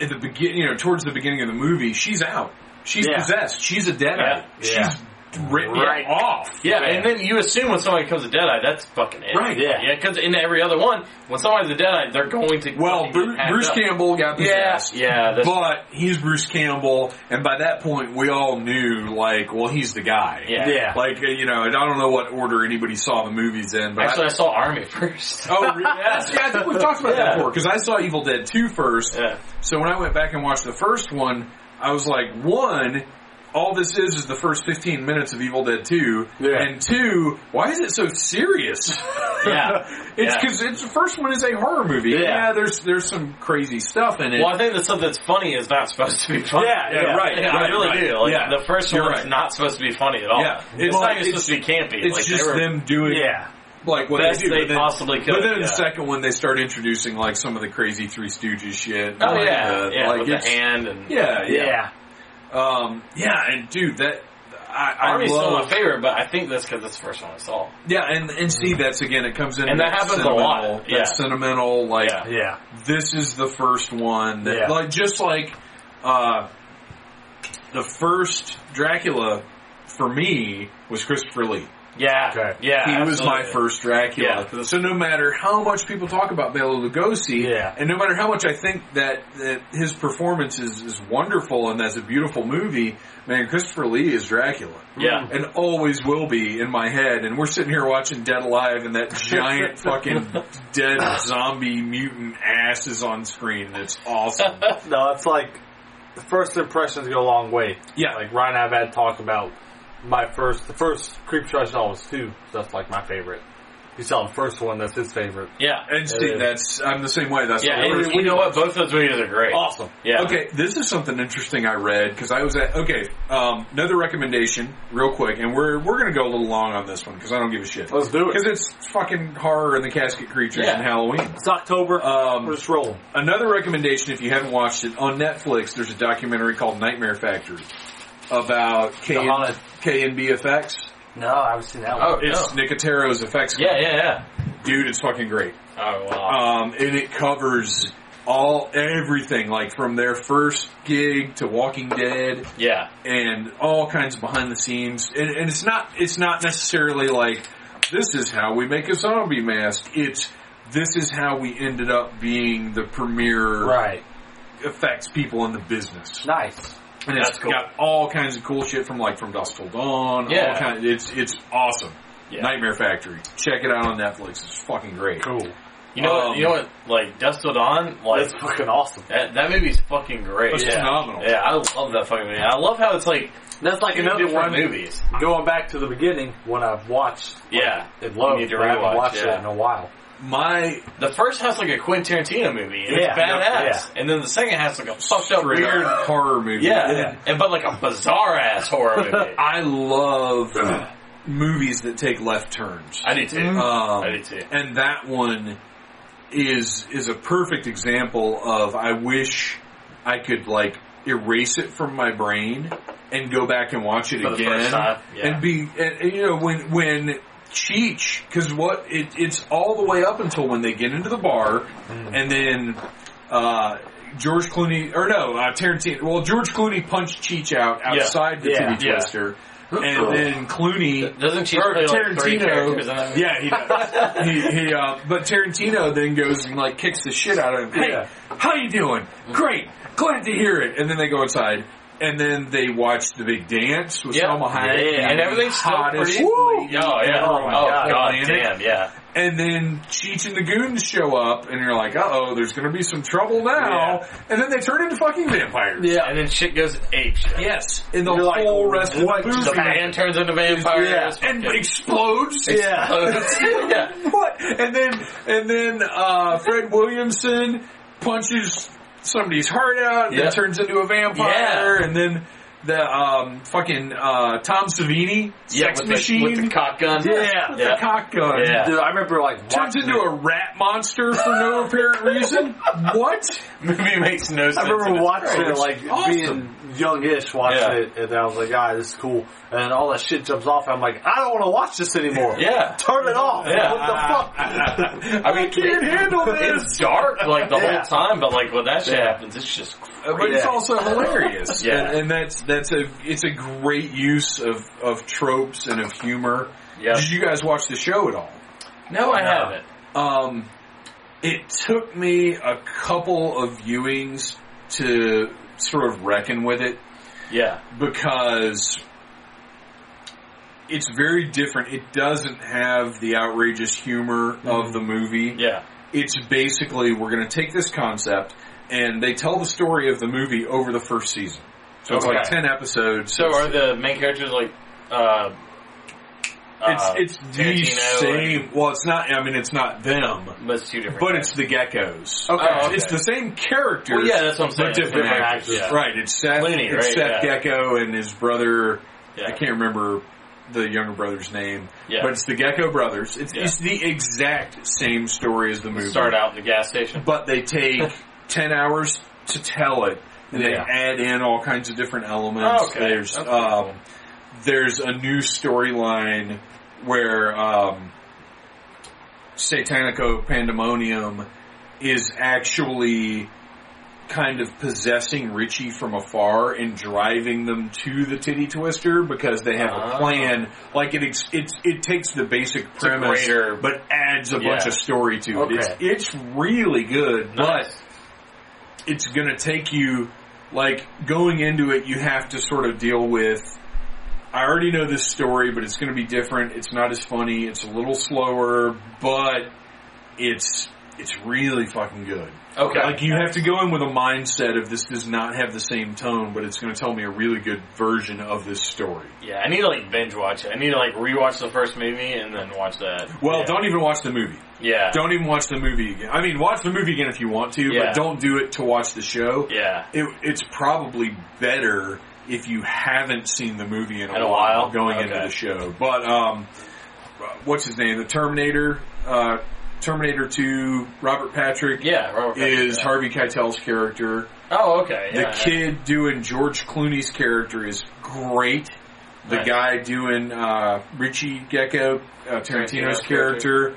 at the beginning, you know, towards the beginning of the movie, she's out. She's Yeah. possessed. She's a. Yeah. Yeah. She's written Right. off. yeah, and then you assume when somebody becomes a deadite, that's fucking it. Right. Yeah. Yeah, because in every other one, when somebody's a deadite, they're going to Well, fucking Bruce, get Bruce up. Campbell got Yeah, possessed. yeah, that's, But he's Bruce Campbell, and by that point, we all knew, like, well, he's the guy. yeah. Yeah. Like, uh, you know, and I don't know what order anybody saw the movies in, but Actually, I saw Army first. Oh, really? yeah. I think we've talked about that before because I saw Evil Dead 2 first. Yeah. So when I went back and watched the first one, I was like, one, all this is is the first 15 minutes of Evil Dead 2. Yeah. And two, why is it so serious? Yeah. it's Yeah. because it's the first one is a horror movie. Yeah. there's there's some crazy stuff in it. Well, I think the stuff that's funny is not supposed to be funny. Yeah, yeah, right, Yeah, I really right. do. Like Yeah. the first You're one's right. not supposed to be funny at all. Yeah. it's But not even it's- supposed to be campy. it's like, just were, them doing Yeah. like what Best they do. they but then, possibly could, But then yeah. the second one, they start introducing like some of the crazy Three Stooges shit. Oh like, yeah, the- yeah, like with the hand and Yeah, yeah. Yeah. Um, yeah, and dude, that I, I Army's still my favorite, but I think that's because that's the first one I saw. Yeah, and and see, that's again, it comes in And that happens a lot, sentimental- yeah. Sentimental, like Yeah. Yeah. this is the first one that, Yeah. like, just like uh, the first Dracula for me was Christopher Lee. Yeah, Okay. yeah, he was my first Dracula. Yeah. So no matter how much people talk about Bela Lugosi, Yeah. and no matter how much I think that, that his performance is, is wonderful and that's a beautiful movie, man, Christopher Lee is Dracula. Yeah. And always will be in my head. And we're sitting here watching Dead Alive and that giant fucking dead zombie mutant ass is on screen. It's awesome. No, it's like the first impressions go a long way. Yeah. Like Ryan and I've had talk about my first, the first creep show I saw was two. So that's like my favorite. He's telling the first one that's his favorite. Yeah. And see, Yeah. that's I'm the same way. That's Yeah, the and you know what? Both those movies are great. Awesome. Yeah. Okay, this is something interesting I read because I was at okay. Um, another recommendation, real quick, and we're we're gonna go a little long on this one because I don't give a shit. Let's do it. Because it's fucking horror and the casket creatures Yeah. and Halloween. It's October. Um, We're just rolling. Another recommendation, if you haven't watched it, on Netflix, there's a documentary called Nightmare Factory about K The and, haunted- K and B effects. No, I haven't seen that Oh, one. It's no. Nicotero's effects. Yeah, yeah, yeah. dude, it's fucking great. Oh, wow. Um, and it covers all everything, like from their first gig to Walking Dead, yeah. and all kinds of behind the scenes. And, and it's not it's not necessarily like this is how we make a zombie mask. It's this is how we ended up being the premier Right. effects people in the business. Nice. And it's That's cool. got all kinds of cool shit from like from Dusk Till Dawn. Yeah. all kind it's it's awesome. Yeah. Nightmare Factory. Check it out on Netflix. It's fucking great. Cool. You know Um, what? You know what? Like Dusk Till Dawn. Like That's fucking awesome. that. That movie's fucking great. It's yeah. phenomenal. Yeah, I love that fucking movie. I love how it's like That's like two another different one. movies. Going back to the beginning, when I've watched Yeah. it low, You need to but I haven't rewatch, watched yeah. it in a while. My The first has like a Quentin Tarantino movie, and Yeah, it's badass. yeah. And then the second has like a fucked up weird, horror movie. yeah, Yeah. and but like a bizarre ass horror movie. I love movies that take left turns. I do too. Um, I do too. And that one is is a perfect example of I wish I could like erase it from my brain and go back and watch it For the again first time, yeah. and be and, and, you know when when Cheech because what it, it's all the way up until when they get into the bar and then uh, George Clooney or no uh, Tarantino well George Clooney punched Cheech out outside the Yeah. titty Yeah. twister and then Clooney Doesn't she or play like three characters in that movie? yeah, he does. he, he, uh, but Tarantino then goes and like kicks the shit out of him. Hey, Yeah. how you doing? Great, glad to hear it. And then they go inside, and then they watch the big dance with Yeah. Salma Hayek, Yeah, and everything's still hottest pretty- Oh yeah. Oh, my oh God. god, damn, yeah. And then Cheech and the Goons show up, and you're like, uh oh, there's going to be some trouble now. And then they turn into fucking vampires. Yeah. And then shit goes ape shit. Yes, and the You're like, whole rest of the movie. The band turns into vampires. Yeah. and fucking explodes. explodes. yeah. what? And then and then uh, Fred Williamson punches somebody's heart out, Yeah. then turns into a vampire, Yeah. and then the um, fucking uh, Tom Savini, Yeah, sex with machine, The, with the cock gun. Yeah. with Yeah. the cock gun. Yeah. Dude, I remember like Turns watching into it. a rat monster for no apparent reason. What? Movie makes no sense. I remember watching it, like awesome. being youngish, watching Yeah. it, and I was like, "Ah, this is cool." And all that shit jumps off. And I'm like, "I don't want to watch this anymore." Yeah. turn it off. Yeah. What the fuck? I mean, can't handle this. It's dark like the Yeah. whole time, but like when that shit Yeah. happens, it's just Uh, but it's also hilarious. Yeah. and, and that's that's a it's a great use of of tropes and of humor. yeah. Did you guys watch the show at all? No, I haven't. Um, it took me a couple of viewings to sort of reckon with it Yeah. because it's very different. It doesn't have the outrageous humor of the movie. Yeah. It's basically we're going to take this concept and they tell the story of the movie over the first season. So it's like Okay. ten episodes. So are the main characters like uh it's uh, it's the Tarantino same. Well, it's not. I mean, it's not them. and- but it's two different. But guys. it's the geckos. Okay. Oh, okay. It's the same characters. Well, yeah, that's what I'm saying. But different, Different actors. actors, yeah. Right. It's Seth. Clooney, it's right? Seth Yeah. Gecko and his brother. yeah. I can't remember the younger brother's name. Yeah. But it's the Gecko brothers. It's, Yeah. it's the exact same story as the movie. start out in the gas station. But they take ten hours to tell it. And they Yeah. add in all kinds of different elements. Oh, okay. There's um, there's a new storyline where um, Satanico Pandemonium is actually kind of possessing Richie from afar and driving them to the titty twister because they have a Ah. plan. Like it, ex- it, it takes the basic premise, greater- but adds a bunch of story to it. Okay. It's, it's really good, Nice. but it's going to take you like going into it you have to sort of deal with I already know this story but it's going to be different it's not as funny it's a little slower but it's it's really fucking good. Okay. Like you have to go in with a mindset of this does not have the same tone, but it's going to tell me a really good version of this story. Yeah, I need to like binge watch it. I need to like rewatch the first movie and then watch that. Well, yeah. don't even watch the movie. Yeah. Don't even watch the movie again. I mean, watch the movie again if you want to, Yeah. but don't do it to watch the show. Yeah. It, it's probably better if you haven't seen the movie in a, In a while? going into the show. But um, what's his name? The Terminator, uh, Terminator Two, Robert Patrick Yeah. Robert Patrick, is yeah. Harvey Keitel's character. Oh, okay. The Yeah. kid doing George Clooney's character is great. The Nice. guy doing uh, Richie Gecko, uh, Tarantino's character,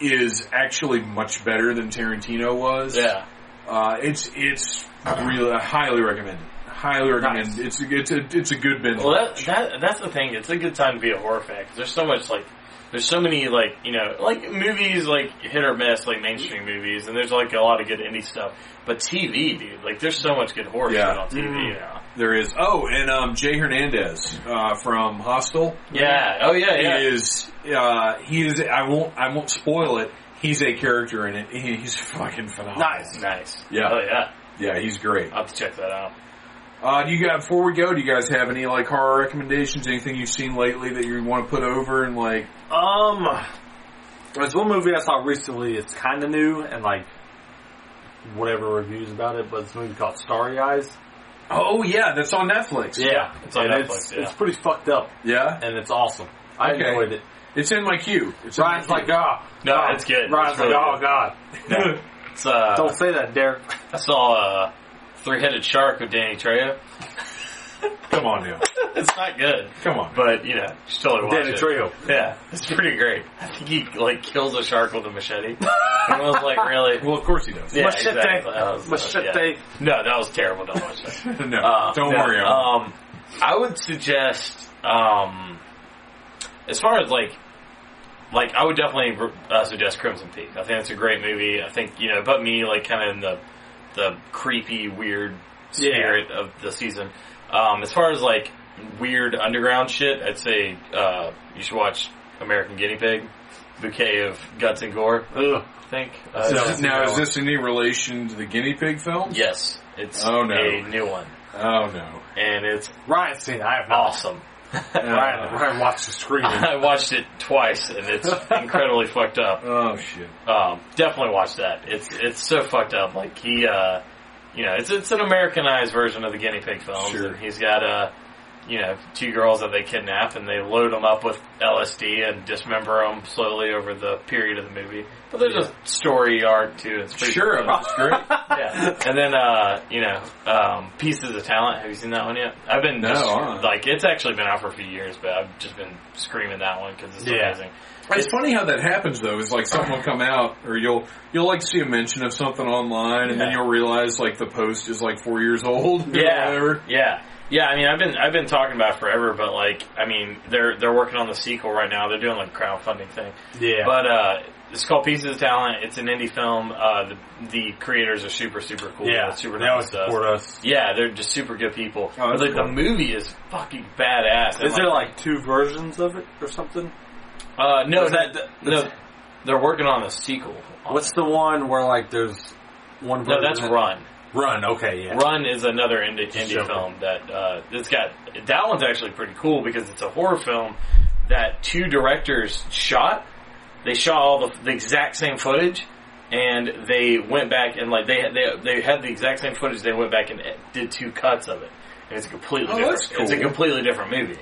is actually much better than Tarantino was. Yeah. Uh, it's it's really I highly recommend. it. Highly recommend. Nice. It's a, it's a it's a good binge. Well, that, that that's the thing. It's a good time to be a horror fan 'cause there's so much like there's so many like you know like movies like hit or miss like mainstream movies and there's like a lot of good indie stuff. But TV, dude, like there's so much good horror Yeah. shit on TV Mhm. now. there is. Oh, and um, Jay Hernandez uh, from Hostel. Yeah. Oh yeah. Yeah. is uh, he is I won't I won't spoil it. He's a character in it. He's fucking phenomenal. Nice. Nice. Yeah. Oh yeah. Yeah, he's great. I'll have to check that out. Uh, do you got before we go? Do you guys have any like horror recommendations? Anything you've seen lately that you want to put over and like? Um, there's one movie I saw recently. It's kind of new and like whatever reviews about it, but it's a movie called Starry Eyes. Oh yeah, that's on Netflix. Yeah, it's on and Netflix, It's, yeah. it's pretty fucked up yeah. and it's awesome. I Okay. enjoyed it. It's in my queue. It's in my Ryan's queue. like, oh, No, oh. it's good. Ryan's It's like, really oh good. god, It's uh, don't say that, Derek. I saw a three-headed shark with Danny Trejo. Come on now. it's not good, Come on. but you know, you should totally watch Danny it. Trejo. Yeah, it's pretty great. I think he like kills a shark with a machete. and I was like, really? Well, of course he does. Yeah, Machete. exactly. Was- Machete. yeah. No, that was terrible. Don't watch that. no, Uh, don't no, worry. Um, I would suggest, um, as far as like, like I would definitely uh, suggest Crimson Peak. I think it's a great movie. I think you know, but me like kind of in the the creepy, weird spirit of the season. Um, as far as like weird underground shit, I'd say uh, you should watch American Guinea Pig, Bouquet of Guts and Gore. Ugh. I think. Uh, Is this- now, is this any relation to the guinea pig film? yes, it's Oh, no. a new one, Oh no. and it's Ryan's seen. I have not. awesome. Ryan, Ryan watched the screen. I watched it twice and it's incredibly fucked up. Oh shit. Um, definitely watch that. It's it's so fucked up. Like he, uh, you know, it's it's an Americanized version of the guinea pig films. Sure. And he's got uh, you know, two girls that they kidnap and they load them up with LSD and dismember them slowly over the period of the movie. But there's a story arc too. It's pretty Sure, cool. that's great. yeah. And then, uh, you know, um, Pieces of Talent. Have you seen that one yet? I've been No, just, like it's actually been out for a few years, but I've just been screaming that one because it's Yeah. amazing. It's funny how that happens though. Is like something will come out, or you'll you'll like see a mention of something online, and then you'll realize like the post is like four years old. or Yeah, whatever. yeah, yeah. I mean, I've been I've been talking about it forever, but like, I mean, they're they're working on the sequel right now. They're doing like a crowdfunding thing, yeah. but uh, it's called Pieces of Talent. It's an indie film. Uh, the the creators are super super cool. yeah, super they nice always stuff. support us. Yeah, they're just super good people. Oh, that's like the movie is fucking badass. And, Is there like two versions of it or something? Uh, no, Is that, that- no, they're working on a sequel. on What's it. the one where like there's one no? version? That's that- Run. Run. Okay, yeah. Run is another indie, indie film that uh, it's got. That one's actually pretty cool because it's a horror film that two directors shot. They shot all the, the exact same footage, and they went back and like they they they had the exact same footage. They went back and did two cuts of it, and it's a completely Oh, different. that's It's a completely different movie.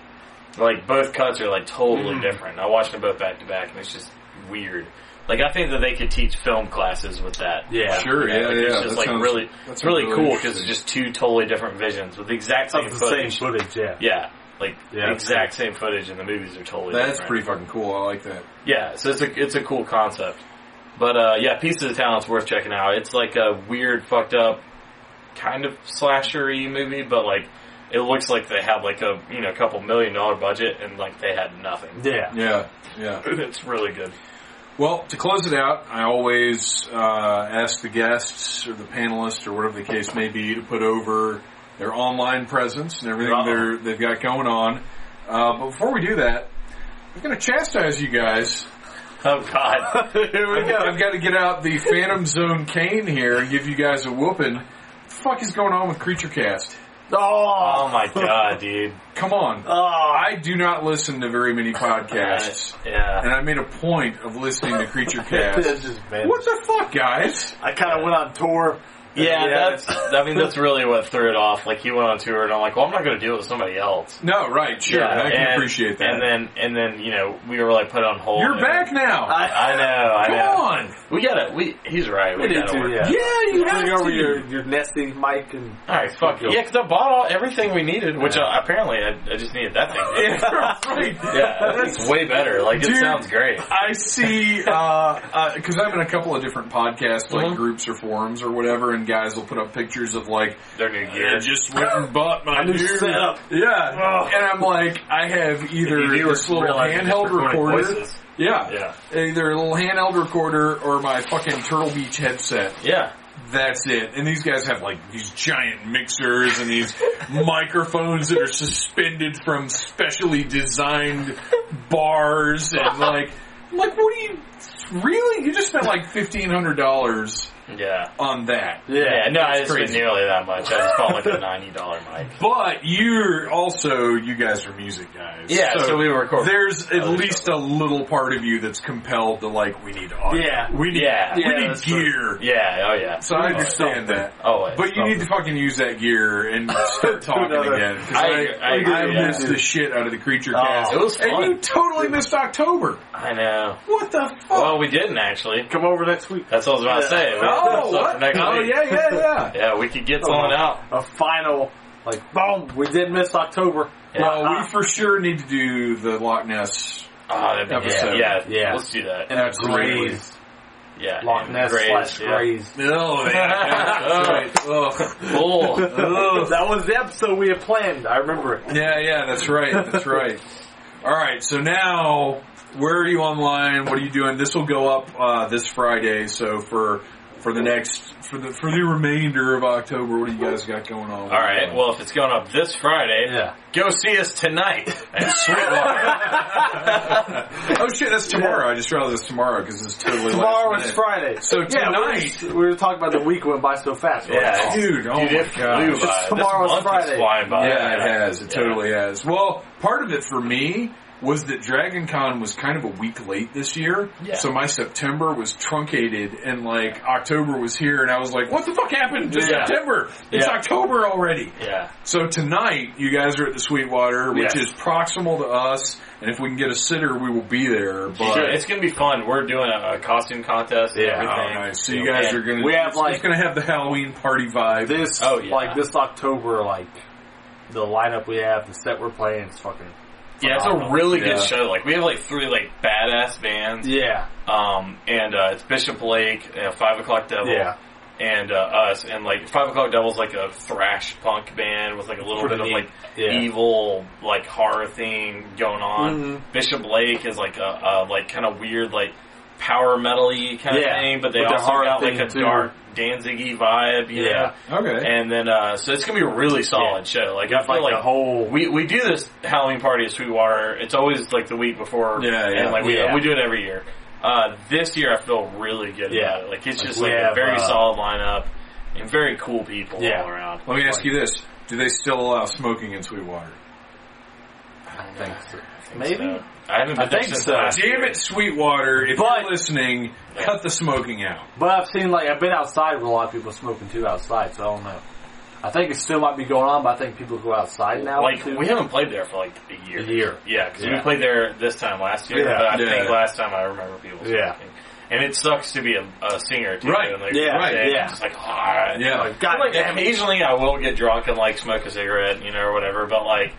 Like both cuts are like totally Mm-hmm. different. I watched them both back to back, and it's just weird. Like I think that they could teach film classes with that. Yeah. Sure, yeah, like, yeah. It's just that like sounds- really, it's sounds really, cool because it's just two totally different visions with the exact same Of the same footage. footage. Yeah. Yeah, like Yeah, the exact same footage, and the movies are totally. That's different. pretty fucking cool. I like that. Yeah, so it's a it's a cool concept. But uh, yeah, Pieces of Talent's worth checking out. It's like a weird, fucked up, kind of slashery movie, but like it looks like they had like a you know a couple million dollar budget and like they had nothing. Yeah. Yeah, yeah. It's really good. Well, to close it out, I always uh, ask the guests or the panelists or whatever the case may be to put over their online presence and everything they're, they've got going on. Uh, but before we do that, I'm going to chastise you guys Oh God. Here we go. I've got to get out the Phantom Zone cane here and give you guys a whooping. What the fuck is going on with Creature Cast? Oh, Oh my God, dude. Come on. oh, I do not listen to very many podcasts, Yeah. and I made a point of listening to Creature Cast. It's just bad. What the fuck, guys? I kind of went on tour. Yeah, Yeah. that's. I mean, that's really what threw it off. Like he went on tour, and I'm like, well, I'm not going to do it with somebody else. No, right, sure. Yeah, I can and- appreciate that. And then, and then, you know, we were like put on hold. You're and- back now. I know. I Come know. on. We gotta. We. He's right. We, We gotta to, work. yeah. Yeah, you have Bring over to. your, your nesting mic and All right, fuck Go. yeah, because I bought all, everything we needed, which uh, apparently I, I just needed that thing. Yeah, right. yeah, that's way better. Like it sounds great. I see, because I'm in a couple of different podcasts, like Mhm. groups or forums or whatever, and guys will put up pictures of like, Their new I gear. just went and bought my new new setup. Yeah, and I'm like, I have either You this little handheld just recorder, voices. Yeah, Yeah. Uh, either a little handheld recorder or my fucking Turtle Beach headset. Yeah. That's it. And these guys have like these giant mixers and these microphones that are suspended from specially designed bars and like, like, what do you really? You just spent like fifteen hundred dollars Yeah. on that. Yeah, no, I It's didn't nearly that much. I just bought like a ninety dollar mic. But you're also, you guys are music guys. Yeah, so we record There's at oh, least stuff. a little part of you that's compelled to like, we need audio. Yeah. We need, Yeah. we Yeah, need that's true. gear. Yeah, oh yeah. So I understand that. Oh, But you need to fucking use that gear and start talking Another- again. 'cause I- I, I I, agree, yeah. missed the shit out of the creature Oh, cast. it was And you totally missed October. I know. What the fuck? Well, we didn't actually. come over next week. That's what I was about to say. We oh, stuff what? for next oh week. yeah, yeah, yeah. Yeah, we could get something out. A final, like, boom, we did miss October. Well, Ah, we for sure need to do the Loch Ness. Oh, that'd Episode. yeah, yeah, Yeah. Let's do that. and that's Grays, Yeah, Loch Ness Grays, slash yeah. Grays. Oh, yeah, that's right. Ugh. Cool. that was the episode we had planned. I remember it. Yeah, yeah, that's right. That's right. All right, so now where are you online? What are you doing? This will go up uh, this Friday. So for for the next for the for the remainder of October, what do you guys got going on? All right. Well, if it's going up this Friday, Yeah. go see us tonight at Sweetwater. oh shit, that's tomorrow. I just realized it's tomorrow because it's totally Tomorrow last is. Friday. So Yeah, tonight, we were, we were talking about the week went by so fast. right? yeah, dude, oh dude, my it God. flew It's by. tomorrow's Friday. is flying by. yeah, it has. It Yeah. totally has. Well, part of it for me was that Dragon Con was kind of a week late this year. Yeah. So my September was truncated and like October was here and I was like, what the fuck happened to Yeah. September? It's Yeah. October already. Yeah. So tonight, you guys are at the Sweetwater, which Yes. is proximal to us, and if we can get a sitter, we will be there. But Sure, it's gonna be fun. We're doing a, a costume contest and Yeah. oh, nice. So you guys And are gonna we have, it's, like- it's gonna have the Halloween party vibe. This, Oh, yeah. like this October, like the lineup we have, the set we're playing, it's fucking. Yeah, it's a really Yeah. good show. Like we have like three like badass bands. Yeah, Um, and uh, it's Bishop Lake, know, Five O'clock Devil, yeah, and uh, us, and like Five O'clock Devil's like a thrash punk band with like a little Pretty bit of like Yeah. evil like horror thing going on. Mhm. Bishop Lake is like a, a like kind of weird like power metal-y kind Yeah. of thing, but they With the also got like a too. dark Danzig vibe, you Yeah. know. okay. And then uh, so it's gonna be a really solid show. Like I feel like, like the whole. we we do this Halloween party at Sweetwater. It's always like the week before. Yeah, yeah. And like we Yeah. we do it every year. Uh, this year I feel really good Yeah. about it. Like it's Like, just we like a very uh, solid lineup and very cool people Yeah. all around. Let me ask you this: Do they still allow smoking in Sweetwater? I think so. Maybe? so. I haven't been I there think since so. Damn it, Sweetwater! If But- you're listening, cut the smoking out. But I've seen like I've been outside with a lot of people smoking too outside, so I don't know. I think it still might be going on, but I think people go outside now. Like too. we haven't played there for like a year. A year. Yeah, because we played there this time last year. Yeah. But I Yeah. think last time I remember people smoking. Yeah. And it sucks to be a, a singer too. Right. And like, Yeah, right. right, yeah. It's like, ah, Yeah. Like, God like damn it. occasionally I will get drunk and like smoke a cigarette, you know, or whatever. But like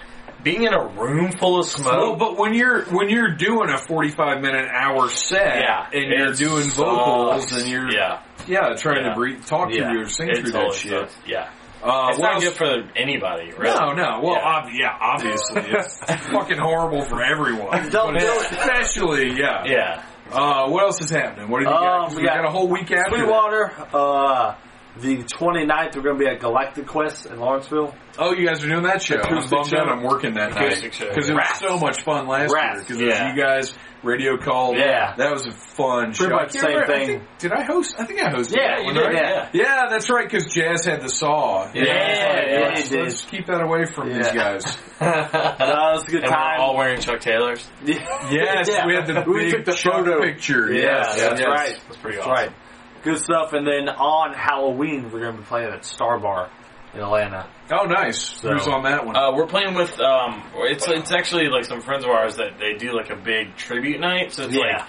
being in a room full of smoke. Well, but when you're when you're doing a 45 minute hour set yeah, and you're it doing sucks. vocals and you're yeah, yeah trying Yeah. to breathe, talk Yeah. through, sing it through totally that shit. sucks. Yeah, Uh, it's what not good for anybody. Really. No, no. Well, Yeah. ob- yeah, obviously, it's fucking horrible for everyone. Don't But do it. Especially, yeah. Yeah. Uh, what else is happening? What have you got? Um, 'Cause we we got got a whole week after. that. Sweetwater, uh, The 29th, we're going to be at Galactic Quest in Lawrenceville. Oh, you guys are doing that show. I'm bummed show. out I'm working that night. Acoustic show. Because it was so much fun last Rats. year. Because Yeah. you guys radio called. Yeah. That was a fun show. Pretty I much same remember- I thing. think- did I host? I think I hosted Yeah, that you one, did, right? yeah. Yeah, that's right, because Jazz had the saw. Yeah, yeah, let's, did. let's keep that away from these guys. It was a good And we're time. all wearing Chuck Taylors. Yes, Yeah. we had the We big took the Chuck photo. picture. Yeah, yes, that's yes. right. That's pretty That's awesome. right. Good stuff. And then on Halloween, we're going to be playing at Star Bar in Atlanta. Oh, nice. So- Who's on that one? Uh, we're playing with um, it's it's actually like some friends of ours that they do like a big tribute night. So it's Yeah. like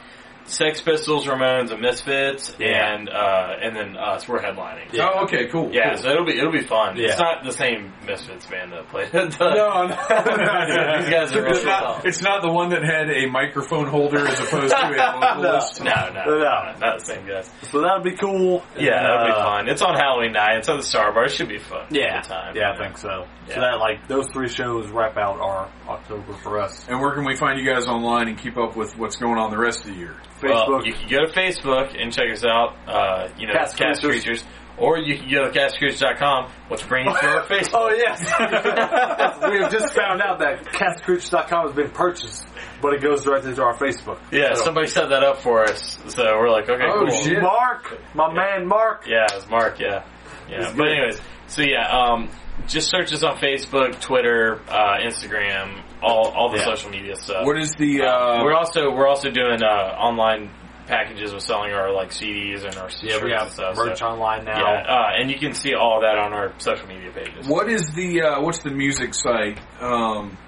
Sex Pistols, Ramones, and Misfits, Yeah. and uh, and then us. We're headlining. Yeah. oh, okay, cool. Yeah, cool. so it'll be it'll be fun. Yeah. It's not the same Misfits band that played. No, no, These guys are it's not. It's not the one that had a microphone holder as opposed to a vocalist. no, no, No. no, not the same guys. So that'll be cool. Yeah, And, that'll be uh, fun. It's on Halloween night. It's on the Star Bar. It should be fun. Yeah, Good time. yeah, I think so. Yeah. So that like those three shows wrap out our October for us. And where can we find you guys online and keep up with what's going on the rest of the year? Facebook. Well, you can go to Facebook and check us out. Uh, you know, Cast Cast, Creatures. Creatures. Or you can go to casketcreatures.com, which brings you to our Facebook. Oh yes, we have just found out that casketcreatures.com has been purchased, but it goes directly to our Facebook. Yeah, So- somebody set that up for us. So we're like, okay, Oh, cool. shit. Mark, my man Mark. Yeah, it's Mark, yeah. Yeah. But anyways, so yeah, um, just search us on Facebook, Twitter, uh, Instagram, all all the Yeah. social media stuff. What is the? Uh, Uh, we're also we're also doing uh, online packages with selling our like CDs and our Yeah, we have stuff. merch so, online now. yeah, uh, and you can see all that on our social media pages. what is the? Uh, what's the music site? Um,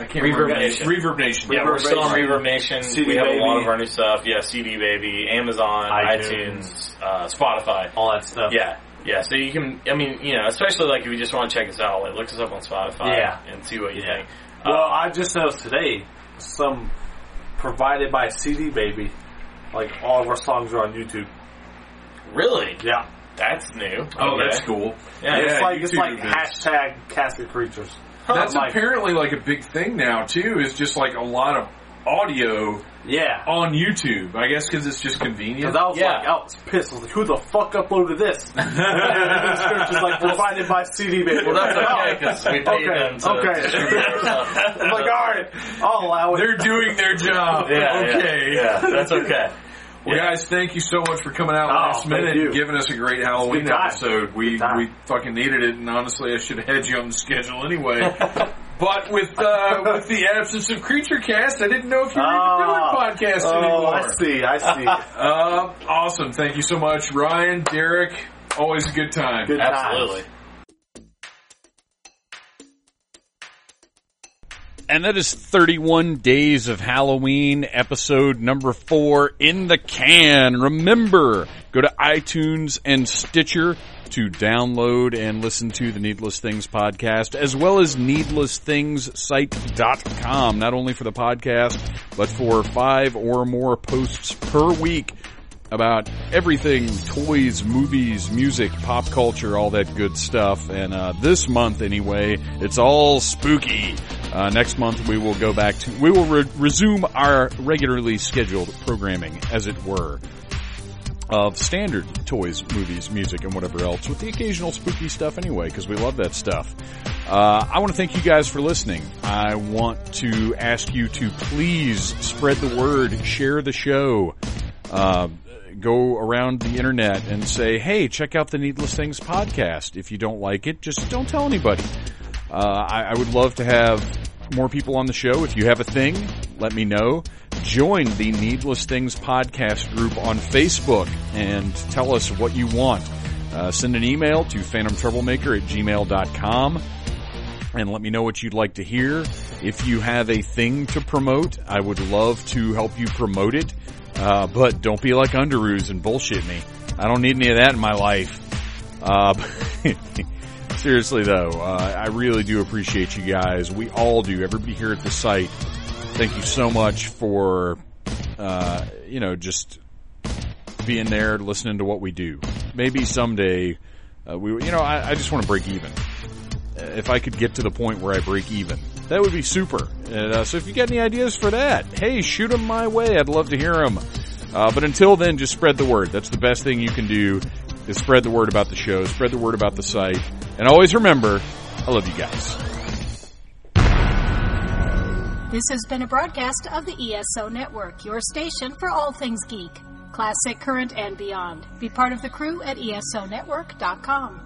I can't Reverb remember. Nation. Reverb Nation. Yeah, we're still on Reverb Nation. CD we have Baby. a lot of our new stuff. Yeah, CD Baby, Amazon, iTunes. iTunes, uh, Spotify. all that stuff. Yeah, yeah. So you can, I mean, you know, especially like if you just want to check us out, like look us up on Spotify, Yeah. and see what you Yeah. think. Well, Uh, I just noticed today some provided by CD Baby. Like all of our songs are on YouTube. really, Yeah, that's new. Oh, Okay. that's cool. Yeah, it's Yeah, like it's like hashtag Casket Creatures. That's like- apparently like a big thing now too. Is just like a lot of audio Yeah. on YouTube. I guess because it's just convenient. Because I was Yeah. like, I was pissed. I was like, who the fuck uploaded this? and it's just like provided by CD Baby. Well, that's okay oh. because we paid Okay, them to okay. distribute. I'm like, all right, I'll allow it. They're doing their job. Yeah, yeah, okay. yeah, that's okay. Well, Yeah. guys, thank you so much for coming out Oh, last thank minute you. and giving us a great Halloween episode. We we fucking needed it, and honestly, I should have had you on the schedule anyway. but with uh, with the absence of Creature Cast, I didn't know if you were even doing Ah. podcasts Oh, anymore. I see, I see. Uh, awesome. Thank you so much, Ryan, Derek. Always a good time. Good times. Absolutely. And that is 31 Days of Halloween, episode number four in the can. Remember, go to iTunes and Stitcher to download and listen to the Needless Things podcast, as well as needlessthingssite.com, not only for the podcast, but for five or more posts per week about everything toys, movies, music, pop culture, all that good stuff. And uh, this month, anyway, it's all spooky. Uh, next month, we will go back to we will re- resume our regularly scheduled programming, as it were, of standard toys, movies, music, and whatever else, with the occasional spooky stuff anyway, because we love that stuff. Uh, I want to thank you guys for listening. I want to ask you to please spread the word, share the show. Uh, go around the internet and say, hey, check out the Needless Things podcast. If you don't like it, just don't tell anybody. Uh, I, I would love to have more people on the show. If you have a thing, let me know. Join the Needless Things podcast group on Facebook and tell us what you want. Uh, send an email to phantomtroublemaker at gmail.com and let me know what you'd like to hear. If you have a thing to promote, I would love to help you promote it. Uh, but don't be like Underoos and bullshit me. I don't need any of that in my life. Uh, seriously though, uh, I really do appreciate you guys. We all do. Everybody here at the site. Thank you so much for, uh, you know, just being there, listening to what we do. Maybe someday, uh, we, you know, I, I just want to break even. Uh, If I could get to the point where I break even, that would be super. And, uh, so if you got any ideas for that, hey, shoot them my way. I'd love to hear them. Uh, but until then, just spread the word. That's the best thing you can do. Is spread the word about the show, spread the word about the site, and always remember, I love you guys. This has been a broadcast of the ESO Network, your station for all things geek, classic, current, and beyond. Be part of the crew at ESONetwork.com.